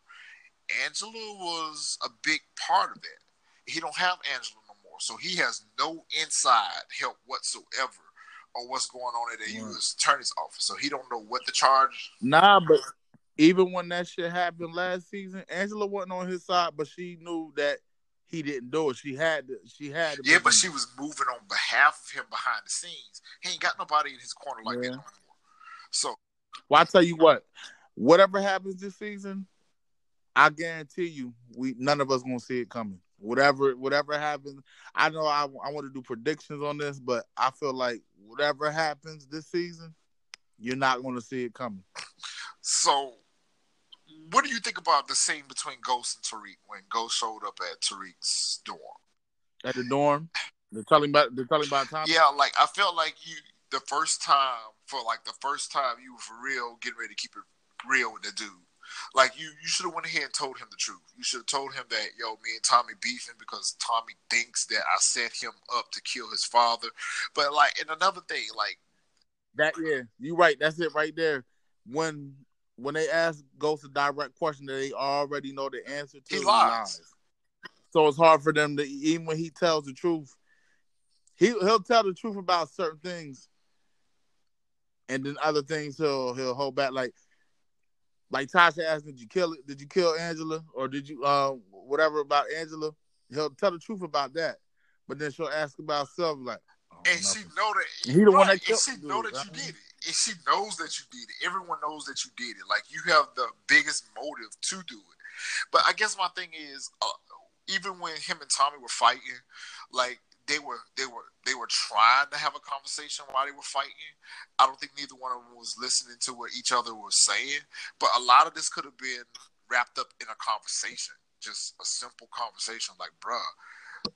Angela was a big part of that. He don't have Angela no more, so he has no inside help whatsoever on what's going on at the right. U.S. Attorney's office, so he don't know what the charge. Nah, but even when that shit happened last season, Angela wasn't on his side, but she knew that he didn't do it. She had to. She had to. Yeah, but she was moving on behalf of him behind the scenes. He ain't got nobody in his corner like yeah. that no more. So, well, I tell you what, whatever happens this season, I guarantee you, we none of us gonna see it coming whatever whatever happens. I know I, I want to do predictions on this, but I feel like whatever happens this season, you're not going to see it coming. So, what do you think about the scene between Ghost and Tariq when Ghost showed up at Tariq's dorm? At the dorm, they're telling about they're telling about time. Yeah, like I felt like you the first time for like the first time you were for real getting ready to keep it real with the dude like you, you should have went ahead and told him the truth. You should have told him that yo, me and Tommy beefing because Tommy thinks that I set him up to kill his father. But like, and another thing, like that, yeah, you right. That's it right there. When when they ask Ghost a direct question that they already know the answer to, he lies. lies. So it's hard for them to even when he tells the truth, he he'll tell the truth about certain things, and then other things he'll he'll hold back. Like like Tasha asked, did you kill it? Did you kill Angela or did you uh whatever about Angela? He'll tell the truth about that, but then she'll ask about self like. Oh, and nothing. she know that he the right, one that killed. And she know that you did it. And she knows that you did it. Everyone knows that you did it. Like you have the biggest motive to do it. But I guess my thing is, uh, even when him and Tommy were fighting, like they were they were they were trying to have a conversation while they were fighting. I don't think neither one of them was listening to what each other was saying. But a lot of this could have been wrapped up in a conversation, just a simple conversation, like, bruh,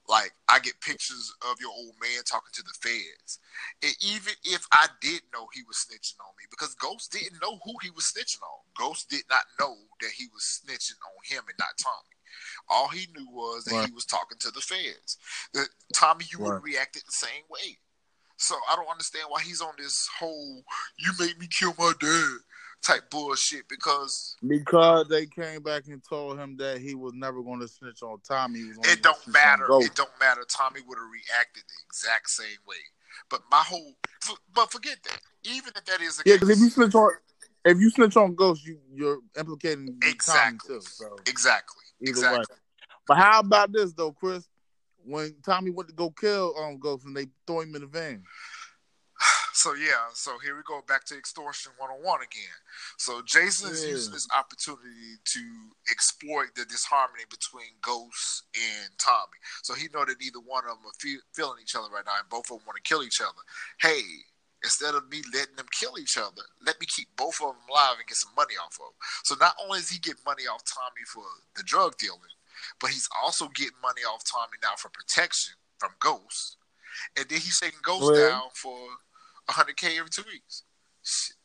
like I get pictures of your old man talking to the feds. And even if I did know he was snitching on me, because Ghost didn't know who he was snitching on. Ghost did not know that he was snitching on him and not Tommy. All he knew was that right. he was talking to the feds. The, Tommy, you right. would react the same way. So I don't understand why he's on this whole "you made me kill my dad" type bullshit because Because they came back and told him that he was never going to snitch on Tommy. He was it don't matter. It don't matter. Tommy would have reacted the exact same way. But my whole, but forget that. Even if that is the Yeah, case, because if you snitch on if you snitch on Ghost, you you're implicating exactly, Tommy too. So exactly, either exactly. way. But how about this though, Chris? When Tommy went to go kill um Ghost and they throw him in the van. So yeah, so here we go back to extortion 101 again. So Jason is Yeah. using this opportunity to exploit the disharmony between Ghost and Tommy. So he know that neither one of them are fe- feeling each other right now, and both of them want to kill each other. Hey, instead of me letting them kill each other, let me keep both of them alive and get some money off of them. So not only is he getting money off Tommy for the drug dealing, but he's also getting money off Tommy now for protection from Ghost, and then he's taking Ghost Well- down for 100k every two weeks. Shit.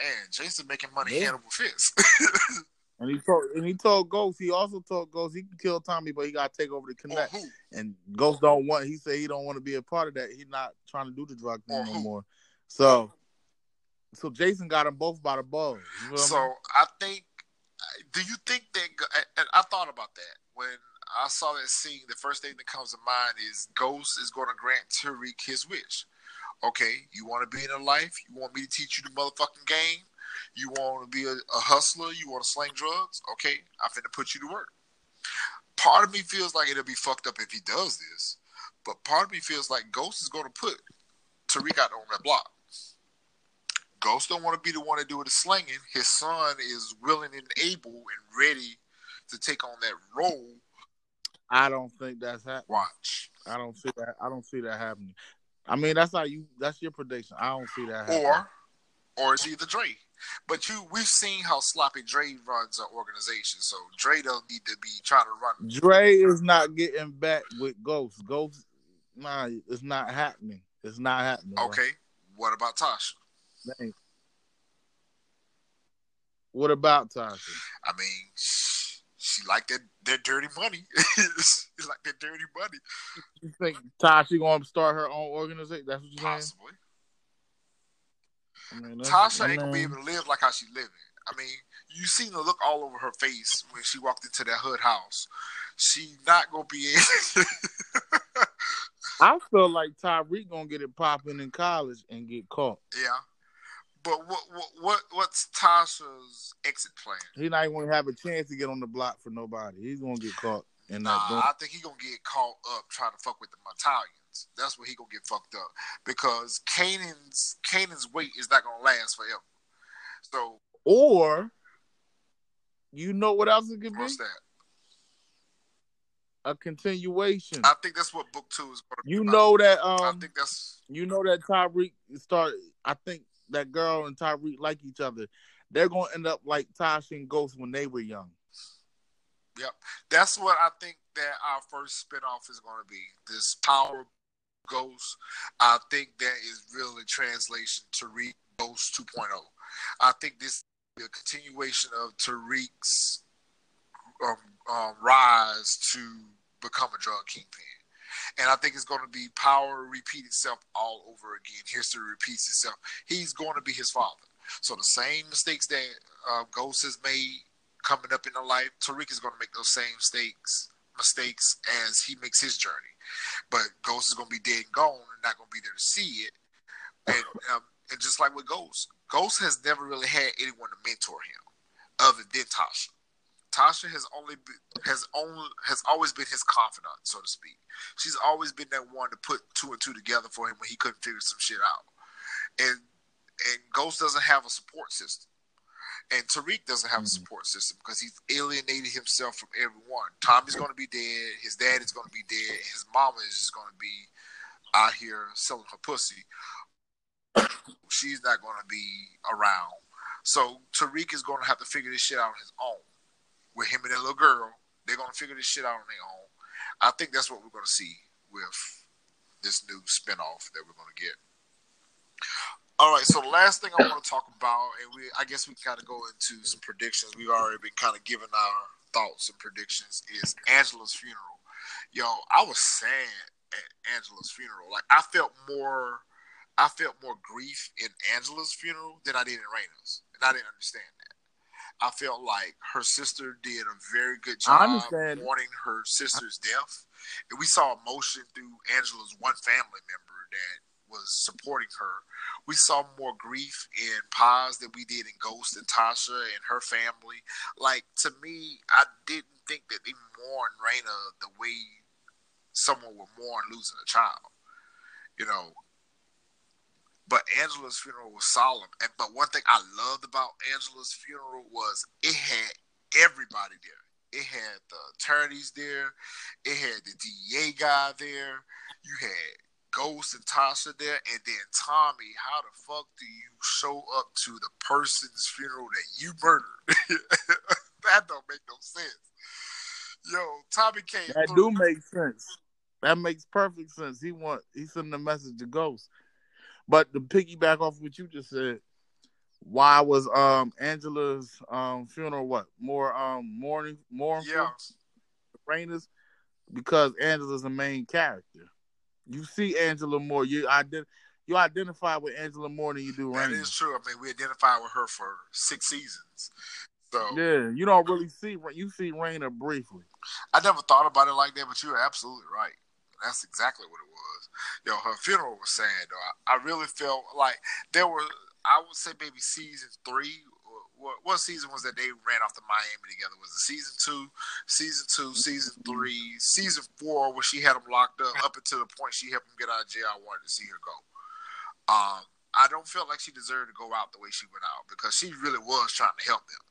Man, Jason making money Yeah. Hannibal Fist. And he told and he told Ghost, he also told Ghost he can kill Tommy, but he gotta take over the connect. And Ghost don't want he said he don't want to be a part of that. He's not trying to do the drug thing Or no more. So so Jason got them both by the balls. You know what I So mean? I think. Do you think that? And I thought about that when I saw that scene. The first thing that comes to mind is Ghost is going to grant Tariq his wish. Okay, you want to be in a life? You want me to teach you the motherfucking game? You want to be a, a hustler? You want to sling drugs? Okay, I'm finna put you to work. Part of me feels like it'll be fucked up if he does this, but part of me feels like Ghost is going to put Tariq out on that block. Ghost don't want to be the one to do the slinging. His son is willing and able and ready to take on that role. I don't think that's happening. Watch. I don't see that. I don't see that happening. I mean, that's how you. That's your prediction. I don't see that happening. Or or it's either Dre. But you we've seen how sloppy Dre runs an organization. So Dre don't need to be trying to run Dre is not getting back with Ghost. Ghost, nah, it's not happening. It's not happening. bro. Okay. What about Tasha? Dang. What about Tasha? I mean, she, like that that dirty money. she like that dirty money. You think Tasha gonna start her own organization? That's what you're saying. Possibly. I mean, Tasha ain't gonna be able to live like how she living. I mean, you seen the look all over her face when she walked into that hood house. She not gonna be able. I feel like Tariq gonna get it popping in college and get caught. yeah, but what what what what's Tasha's exit plan? He not even gonna have a chance to get on the block for nobody. He's gonna get caught in that. Nah. I think he gonna get caught up trying to fuck with the Italians. That's where he gonna get fucked up because Kanan's Kanan's weight is not gonna last forever. So Or you know what else it could be? what's that? A continuation. I think that's what book two is gonna be. You about. know that I um think that's you know that Tariq start I think that girl and Tariq like each other. They're gonna end up like Tasha and Ghost when they were young. Yep. That's what I think that our first spinoff is going to be. This Power Ghost. I think that is really translation Tariq Ghost 2.0. I think this is a continuation of Tariq's um, um, rise to become a drug kingpin. And I think it's going to be power repeat itself all over again. History repeats itself. He's going to be his father. So the same mistakes that uh, Ghost has made coming up in the life, Tariq is going to make those same mistakes mistakes as he makes his journey. But Ghost is going to be dead and gone and not going to be there to see it. And um, and just like with Ghost, Ghost has never really had anyone to mentor him other than Tasha. Tasha has only been, has only has always been his confidant, so to speak. She's always been that one to put two and two together for him when he couldn't figure some shit out. And and Ghost doesn't have a support system. And Tariq doesn't have a mm-hmm. support system because he's alienated himself from everyone. Tommy's going to be dead. His dad is going to be dead. His mama is just going to be out here selling her pussy. She's not going to be around. So Tariq is going to have to figure this shit out on his own. With him and that little girl, they're to figure this shit out on their own. I think that's what we're to see with this new spinoff that we're to get. All right, so the last thing I want to talk about, and we I guess we of go into some predictions. We've already been kind of giving our thoughts and predictions. Is Angela's funeral? Yo, I was sad at Angela's funeral. Like I felt more I felt more grief in Angela's funeral than I did in Raina's, and I didn't understand. I felt like her sister did a very good job mourning her sister's death, and we saw emotion through Angela's one family member that was supporting her. We saw more grief in Paz than we did in Ghost and Tasha and her family. Like to me, I didn't think that they mourned Raina the way someone would mourn losing a child. You know, but Angela's funeral was solemn. And but one thing I loved about Angela's funeral was it had everybody there. It had the attorneys there. It had the DEA guy there. You had Ghost and Tasha there, and then Tommy. How the fuck do you show up to the person's funeral that you murdered? that don't make no sense. Yo, Tommy came. That through. do make sense. That makes perfect sense. He want he sending a message to Ghost. But to piggyback off what you just said, why was um Angela's um funeral what more um mourning mournful? Yeah, Raina's because Angela's the main character. You see Angela more. You ident- you identify with Angela more than you do. That is true. I mean, we identify with her for six seasons. So yeah, you don't really see you see Raina briefly. I never thought about it like that, but you're absolutely right. That's exactly what it was. Yo, her funeral was sad though. I, I really felt like there were, I would say maybe season three. What, what season was that they ran off to Miami together? Was it season two, season two, season three, season four, where she had him locked up up until the point she helped him get out of jail? I wanted to see her go. Um, I don't feel like she deserved to go out the way she went out because she really was trying to help them.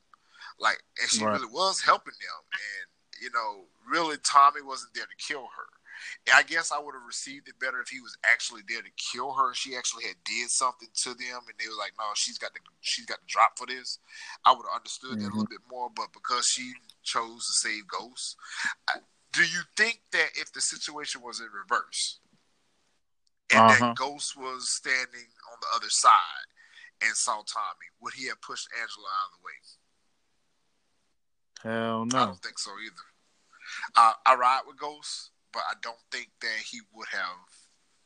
Like, and she right. really was helping them. And, you know, really Tommy wasn't there to kill her. I guess I would have received it better if he was actually there to kill her. She actually had did something to them, and they were like, "No, she's got the she's got the drop for this." I would have understood mm-hmm. that a little bit more, but because she chose to save Ghost, I, do you think that if the situation was in reverse and uh-huh. that Ghost was standing on the other side and saw Tommy, would he have pushed Angela out of the way? Hell no. I don't think so either. Uh, I ride with Ghost but I don't think that he would have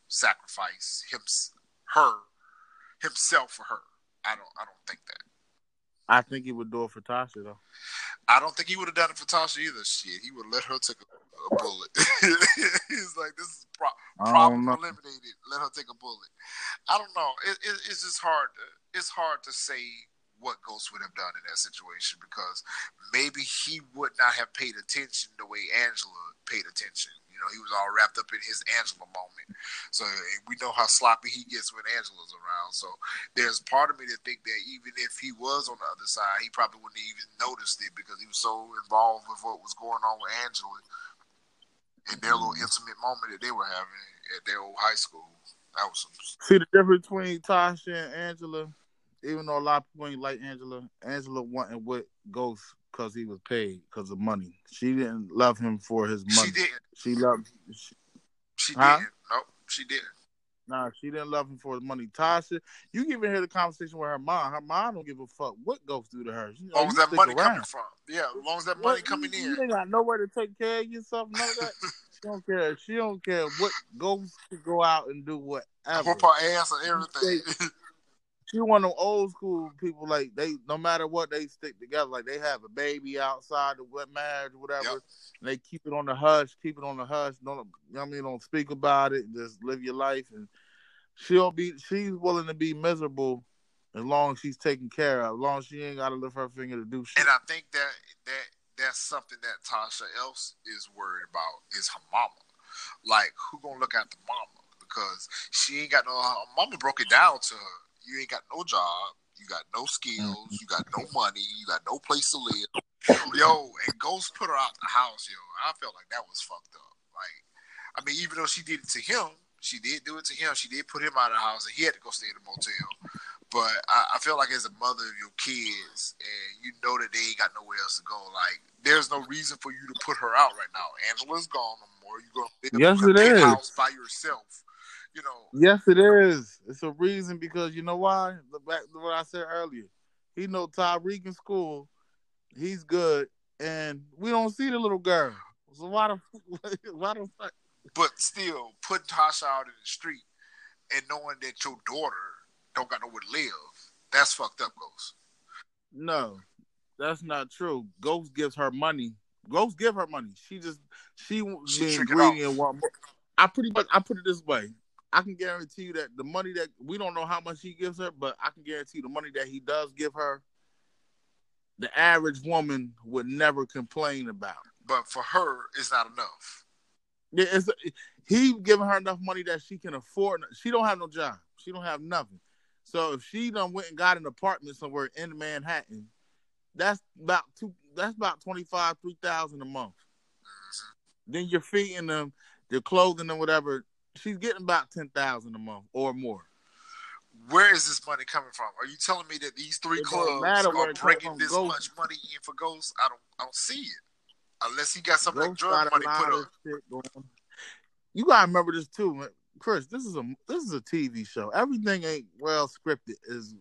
sacrificed him, her, himself for her. I don't. I don't think that. I think he would do it for Tasha though. I don't think he would have done it for Tasha either. Shit, he would let her take a, a bullet. He's like, this is pro- problem eliminated. Let her take a bullet. I don't know. It, it, it's just hard. To, it's hard to say what Ghost would have done in that situation because maybe he would not have paid attention the way Angela paid attention. You know, he was all wrapped up in his Angela moment. So we know how sloppy he gets when Angela's around. So there's part of me that think that even if he was on the other side, he probably wouldn't even noticed it because he was so involved with what was going on with Angela in their little mm-hmm. intimate moment that they were having at their old high school. That was some... See the difference between Tasha and Angela. Even though a lot of people ain't like Angela, Angela wanting what Ghost because he was paid because of money. She didn't love him for his money. She didn't. She loved. She, she huh? didn't. Nope, she didn't. Nah, she didn't love him for his money. Tasha, you can even hear the conversation with her mom. Her mom don't give a fuck what goes through to her. She, As long as that money around. coming from. Yeah, as long as that money what, coming you, in. You ain't got nowhere to take care of yourself, none of that. she don't care. She don't care what goes to go out and do whatever. Whoop her ass and everything. She one of them old school people. Like they, no matter what, they stick together. Like they have a baby outside the wet marriage, whatever. Yep. And they keep it on the hush, keep it on the hush. Don't, you know I mean, don't speak about it. Just live your life, and she'll be. She's willing to be miserable as long as she's taken care of. As long as she ain't got to lift her finger to do shit. And I think that that that's something that Tasha else is worried about is her mama. Like, who gonna look after the mama? Because she ain't got no. Her mama broke it down to her you ain't got no job, you got no skills, mm-hmm. you got no money, you got no place to live. Yo, and Ghost put her out the house, yo. I felt like that was fucked up. Like, I mean, even though she did it to him, she did do it to him. She did put him out of the house, and he had to go stay in a motel. But I, I feel like as a mother of your kids, and you know that they ain't got nowhere else to go, like there's no reason for you to put her out right now. Angela's gone no more. You live yes, in a house by yourself you know. Yes, it is. It's a reason because you know why? The back to what I said earlier. He know Tariq in school. He's good, and we don't see the little girl. So why the why the fuck? But still, put Tasha out in the street and knowing that your daughter don't got nowhere to live, that's fucked up, Ghost. No, that's not true. Ghost gives her money. Ghost give her money. She just she, She being greedy and want more. I pretty much I put it this way. I can guarantee you that the money that we don't know how much he gives her, but I can guarantee the money that he does give her, the average woman would never complain about. But for her, it's not enough. Yeah, it's he giving her enough money that she can afford. She don't have no job. She don't have nothing. So if she done went and got an apartment somewhere in Manhattan, that's about two. That's about twenty five, three thousand a month. Mm-hmm. Then you're feeding them, your clothing and whatever. She's getting about ten thousand a month or more. Where is this money coming from? Are you telling me that these three It clubs are bringing this Ghost. much money in for Ghost? I don't, I don't see it. Unless he got something like drug money put up. You gotta remember this too, man. Chris. This is a this is a TV show. Everything ain't well scripted. Is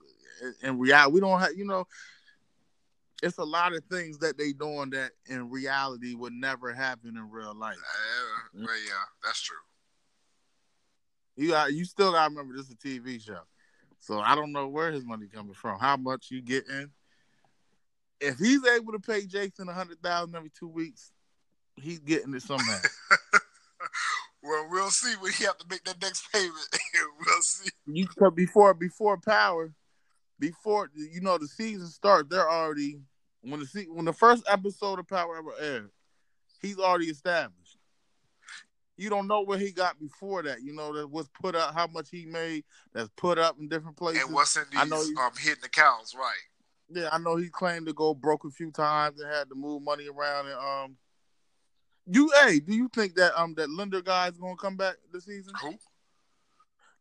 in reality we don't have you know. It's a lot of things that they doing that in reality would never happen in real life. Uh, well, yeah, that's true. You got you still gotta remember this is a TV show. So I don't know where his money coming from, how much you getting. If he's able to pay Jason a hundred thousand every two weeks, he's getting it somehow. Well, we'll see when he have to make that next payment. we'll see. you before before power, before you know the season starts, they're already when the se- when the first episode of Power ever aired, he's already established. You don't know what he got before that. You know that was put up, how much he made that's put up in different places. And what's in these I know you- um the cows, right? Yeah, I know he claimed to go broke a few times and had to move money around. And um, you, hey, do you think that um that Linder guy is gonna come back this season? Who?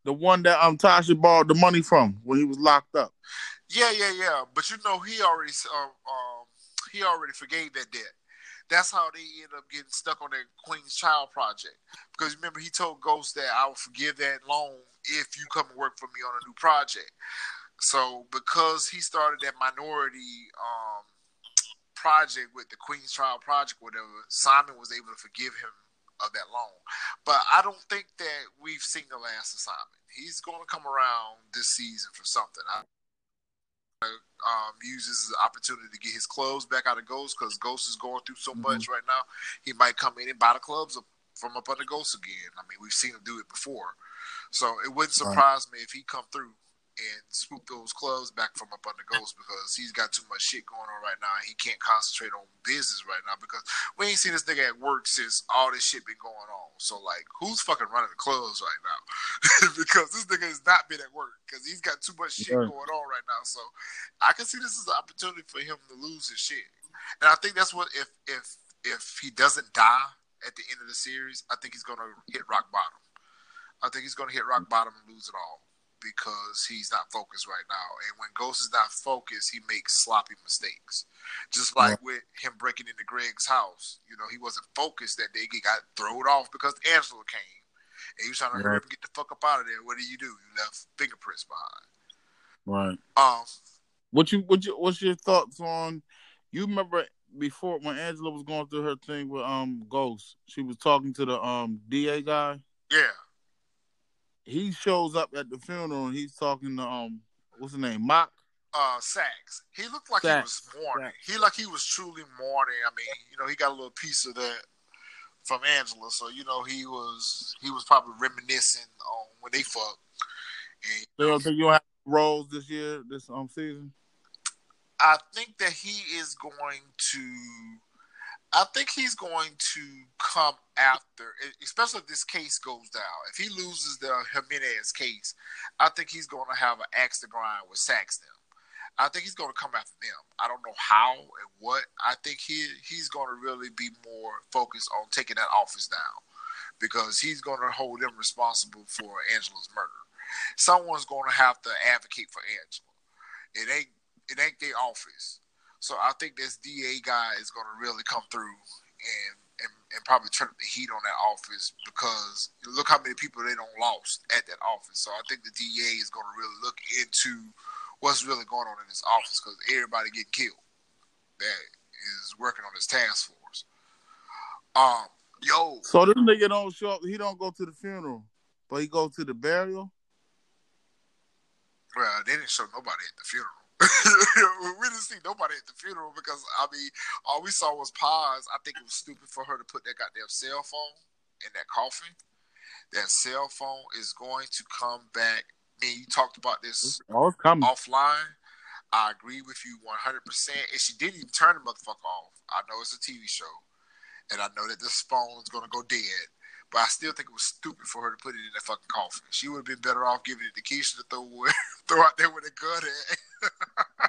The one that um Tasha borrowed the money from when he was locked up. Yeah, yeah, yeah. But you know, he already um, um he already forgave that debt. That's how they end up getting stuck on that Queen's Child project. Because remember, he told Ghost that I will forgive that loan if you come and work for me on a new project. So because he started that minority um, project with the Queen's Child project, whatever, Simon was able to forgive him of that loan. But I don't think that we've seen the last of Simon. He's going to come around this season for something. I, um, uses the opportunity to get his clubs back out of Ghost because Ghost is going through so much right now. He might come in and buy the clubs from up under Ghost again. I mean, we've seen him do it before, so it wouldn't Right. surprise me if he come through and swoop those clubs back from up under Ghost because he's got too much shit going on right now. He can't concentrate on business right now because we ain't seen this nigga at work since all this shit been going on. So like, who's fucking running the clubs right now? because this nigga has not been at work because he's got too much shit Right. going on right now. So I can see this is an opportunity for him to lose his shit. And I think that's what if if if he doesn't die at the end of the series, I think he's gonna hit rock bottom. I think he's gonna hit rock bottom and lose it all because he's not focused right now. And when Ghost is not focused, he makes sloppy mistakes. Just like with him breaking into Greg's house, you know, he wasn't focused that day. He got thrown off because Angela came. And he was trying to hurry up and get the fuck up out of there. What do you do? You left fingerprints behind. Right. Um, What you what you what's your thoughts on? You remember before when Angela was going through her thing with um Ghost, she was talking to the um DA guy. yeah. He shows up at the funeral and he's talking to um what's his name Mak. uh Saxe. He looked like Saxe. he was mourning. He like he was truly mourning. I mean, you know, he got a little piece of that from Angela, so you know he was he was probably reminiscing on when they fucked. And They don't think you'll have roles this year, this um season. I think that he is going to. I think he's going to come after, especially if this case goes down. If he loses the Jimenez case, I think he's going to have an axe to grind with them. I think he's going to come after them. I don't know how and what. I think he he's going to really be more focused on taking that office down because he's going to hold them responsible for Angela's murder. Someone's going to have to advocate for Angela. It ain't it ain't their office. So I think this DA guy is going to really come through and, and and probably turn up the heat on that office because look how many people they don't lost at that office. So I think the DA is going to really look into what's really going on in this office because everybody getting killed that is working on this task force. Um, yo, So this nigga don't show up. He don't go to the funeral, but he go to the burial. Well, they didn't show nobody at the funeral. We didn't see nobody at the funeral because I mean, all we saw was Paz. I think it was stupid for her to put that goddamn cell phone in that coffin. That cell phone is going to come back. And you talked about this Oh, offline. I agree with you 100%. And she didn't even turn the motherfucker off. I know it's a TV show. And I know that this phone is going to go dead. But I still think it was stupid for her to put it in that fucking coffin. She would have been better off giving it to Keisha to throw, throw out there with a gun at. Uh,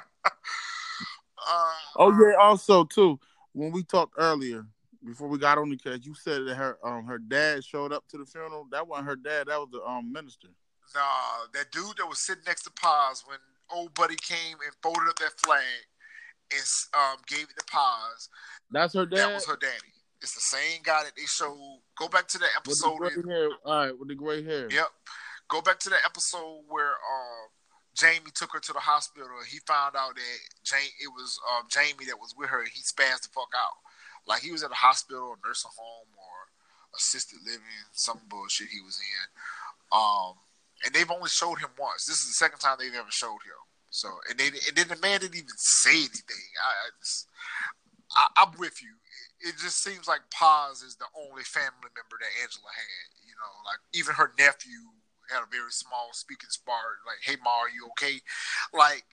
Oh yeah, also too, when we talked earlier, before we got on the cast, you said that her um her dad showed up to the funeral. That wasn't her dad, that was the um minister. Nah, that dude that was sitting next to Paz when old buddy came and folded up that flag and um, gave it to Paz, That's her dad. that was her daddy. It's the same guy that they showed. Go back to that with the episode. gray hair. All right, with the gray hair. Yep. Go back to the episode where um, Jamie took her to the hospital. He found out that Jane, it was um, Jamie that was with her. He spazzed the fuck out. Like he was at a hospital, a nursing home, or assisted living, some bullshit he was in. Um, and they've only showed him once. This is the second time they've ever showed him. So, and they and then the man didn't even say anything. I, I just, I, I'm with you. It just seems like Paz is the only family member that Angela had. You know, like even her nephew had a very small speaking spar. Like, hey, Ma, are you okay? Like,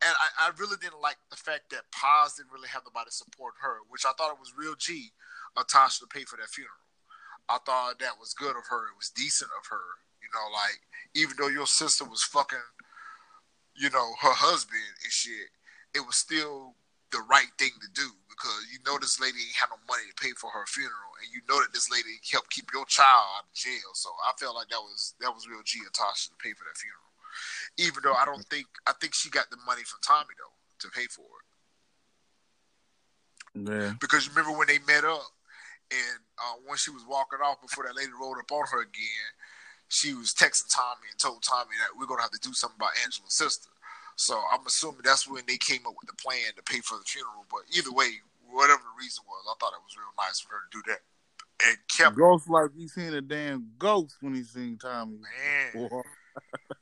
and I, I really didn't like the fact that Paz didn't really have nobody support her, which I thought it was real G of Tasha to pay for that funeral. I thought that was good of her. It was decent of her. You know, like even though your sister was fucking, you know, her husband and shit, it was still the right thing to do because you know this lady ain't had no money to pay for her funeral, and you know that this lady helped keep your child out of jail. So I felt like that was that was real G of Tasha to pay for that funeral. Even though I don't think I think she got the money from Tommy though to pay for it Yeah. because you remember when they met up and uh, when she was walking off before that lady rolled up on her again, she was texting Tommy and told Tommy that we're gonna have to do something about Angela's sister. So I'm assuming that's when they came up with the plan to pay for the funeral. But either way, whatever the reason was, I thought it was real nice for her to do that. And kept Ghost like he seen a damn ghost when he seen Tommy. man,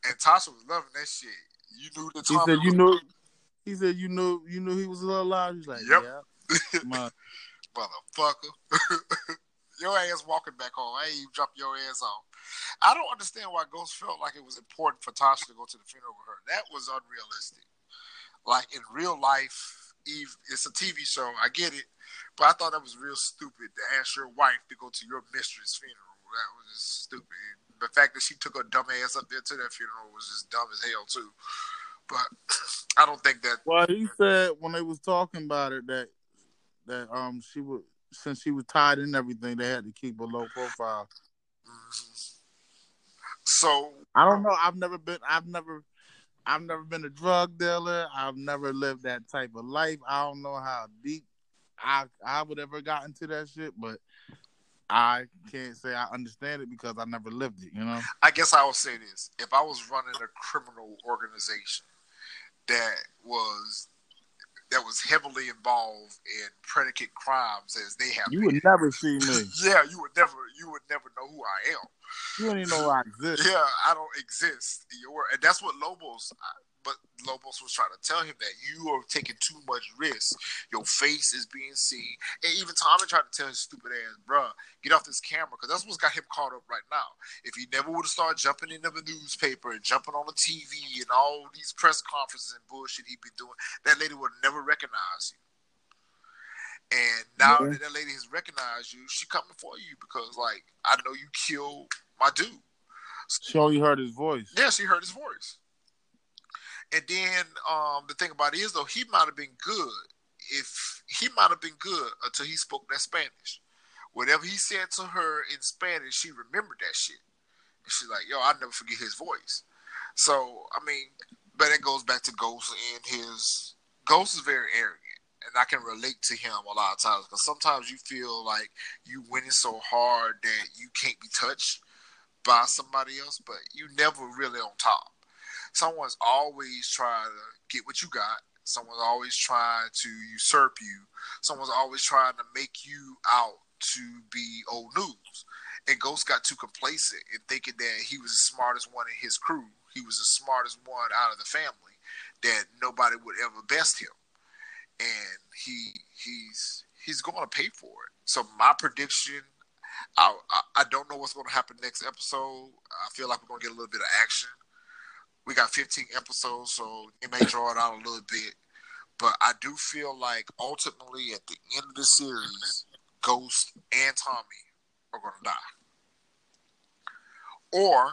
and Tasha was loving that shit. You knew the He said you knew he said you knew you knew he was alive. He's like, Yep. yeah. My, motherfucker. your ass walking back home. I ain't even drop your ass off. I don't understand why Ghost felt like it was important for Tasha to go to the funeral with her. That was unrealistic. Like in real life, Eve, it's a TV show. I get it, but I thought that was real stupid to ask your wife to go to your mistress' funeral. That was just stupid. The fact that she took her dumb ass up there to that funeral was just dumb as hell too. But I don't think that. well, he said when they was talking about it that that um she would since she was tied in everything, they had to keep a low profile. Mhm. So I don't know. I've never been. I've never. I've never been a drug dealer. I've never lived that type of life. I don't know how deep I I would ever got into that shit, but I can't say I understand it because I never lived it. You know. I guess I will say this: if I was running a criminal organization that was that was heavily involved in predicate crimes as they have, You been, would never see me. yeah, you would never, you would never know who I am. You wouldn't even know I exist. Yeah, I don't exist. in your and that's what Lobos. But Lobos was trying to tell him that you are taking too much risk. Your face is being seen, and even Tommy tried to tell his stupid ass, "Bruh, get off this camera," because that's what's got him caught up right now. If he never would have started jumping into the newspaper and jumping on the TV and all these press conferences and bullshit he'd been doing, that lady would never recognize you. And now Yeah. that that lady has recognized you, she coming for you because, like, I know you killed my dude. She only heard his voice. Yeah, she heard his voice. And then um, the thing about it is, though, he might have been good if he might have been good until he spoke that Spanish. Whatever he said to her in Spanish, she remembered that shit. And she's like, "Yo, I'll never forget his voice." So, I mean, but it goes back to Ghost and his Ghost is very arrogant, and I can relate to him a lot of times because sometimes you feel like you winning so hard that you can't be touched by somebody else, but you never really on top. Someone's always trying to get what you got. Someone's always trying to usurp you. Someone's always trying to make you out to be old news. And Ghost got too complacent in thinking that he was the smartest one in his crew. he was the smartest one out of the family, that nobody would ever best him, and he he's he's going to pay for it. So my prediction, I I, I don't know what's going to happen next episode. I feel like we're going to get a little bit of action. We got 15 episodes, so it may draw it out a little bit. But I do feel like ultimately at the end of the series, Ghost and Tommy are going to die. Or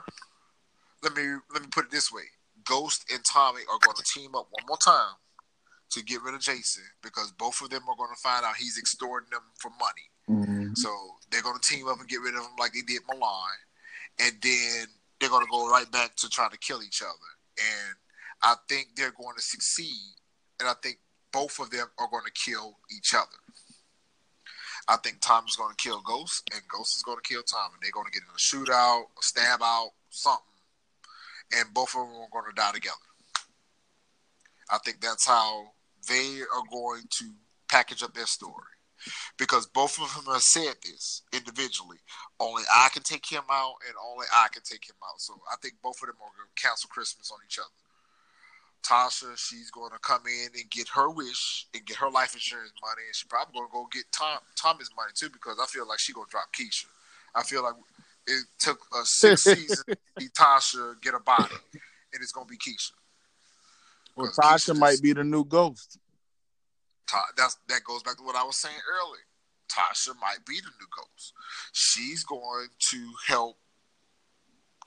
let me let me put it this way: Ghost and Tommy are going to team up one more time to get rid of Jason because both of them are going to find out he's extorting them for money. Mm-hmm. So they're going to team up and get rid of him like they did Milan, and then they're going to go right back to trying to kill each other. And I think they're going to succeed, and I think both of them are going to kill each other. I think Tom is going to kill Ghost, and Ghost is going to kill Tom, and They're going to get in a shootout, a stab out, something, and both of them are going to die together. I think that's how they are going to package up their story. Because both of them have said this individually. Only I can take him out, and only I can take him out. So I think both of them are going to cancel Christmas on each other. Tasha, she's going to come in and get her wish and get her life insurance money, and she's probably going to go get Tom Tommy's money too because I feel like she's going to drop Keisha. I feel like it took a six season to Tasha get a body, and it's going to be Keisha. Well, Tasha Keisha might be the new ghost. That's that goes back to what I was saying earlier. Tasha might be the new ghost. She's going to help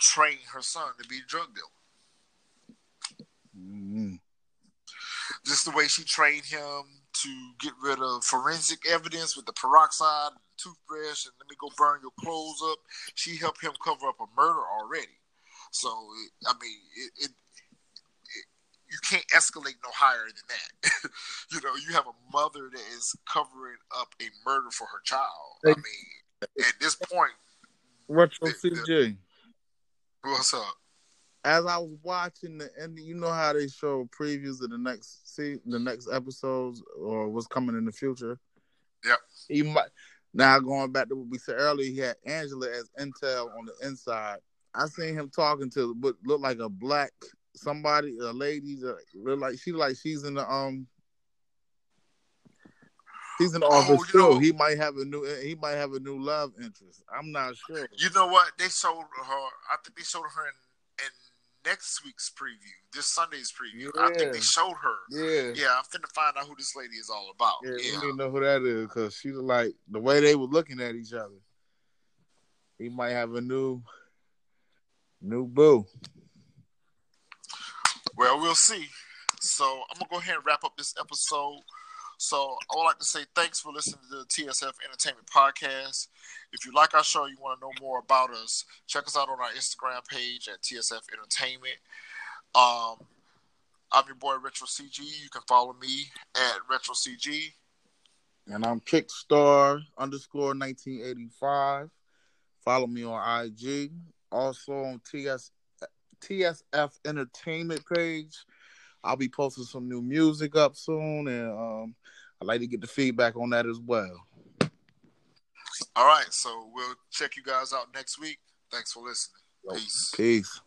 train her son to be a drug dealer. Mm-hmm. Just the way she trained him to get rid of forensic evidence with the peroxide, and toothbrush, and let me go burn your clothes up. She helped him cover up a murder already. So I mean, it, it you can't escalate no higher than that. you know, you have a mother that is covering up a murder for her child. I mean, at this point, Retro The- the- CJ. what's up? As I was watching the end, you know how they show previews of the next see the next episodes or what's coming in the future. Yep. He might now going back to what we said earlier. He had Angela as intel on the inside. I seen him talking to what looked like a black somebody, a lady that look like she like she's in the um. He's in the Oh, office too. know- he might have a new. He might have a new love interest. I'm not sure. You know what? They sold her. I think they sold her in, in next week's preview, this Sunday's preview. I think they showed her. Yeah. Yeah, I'm finna find out who this lady is all about. Yeah, Yeah, we need to know who that is because she was like the way they were looking at each other. He might have a new, new boo. Well, we'll see. So I'm gonna go ahead and wrap up this episode. So I would like to say thanks for listening to the TSF Entertainment Podcast. If you like our show, you want to know more about us, check us out on our Instagram page at TSF Entertainment. Um, I'm your boy Retro CG. You can follow me at Retro CG. And I'm Kickstar underscore 1985. Follow me on IG. Also on TS TSF Entertainment page. I'll be posting some new music up soon, and um, I'd like to get the feedback on that as well. All right, so we'll check you guys out next week. Thanks for listening. Peace. Peace.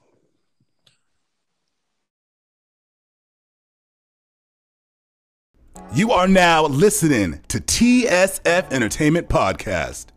You are now listening to TSF Entertainment Podcast.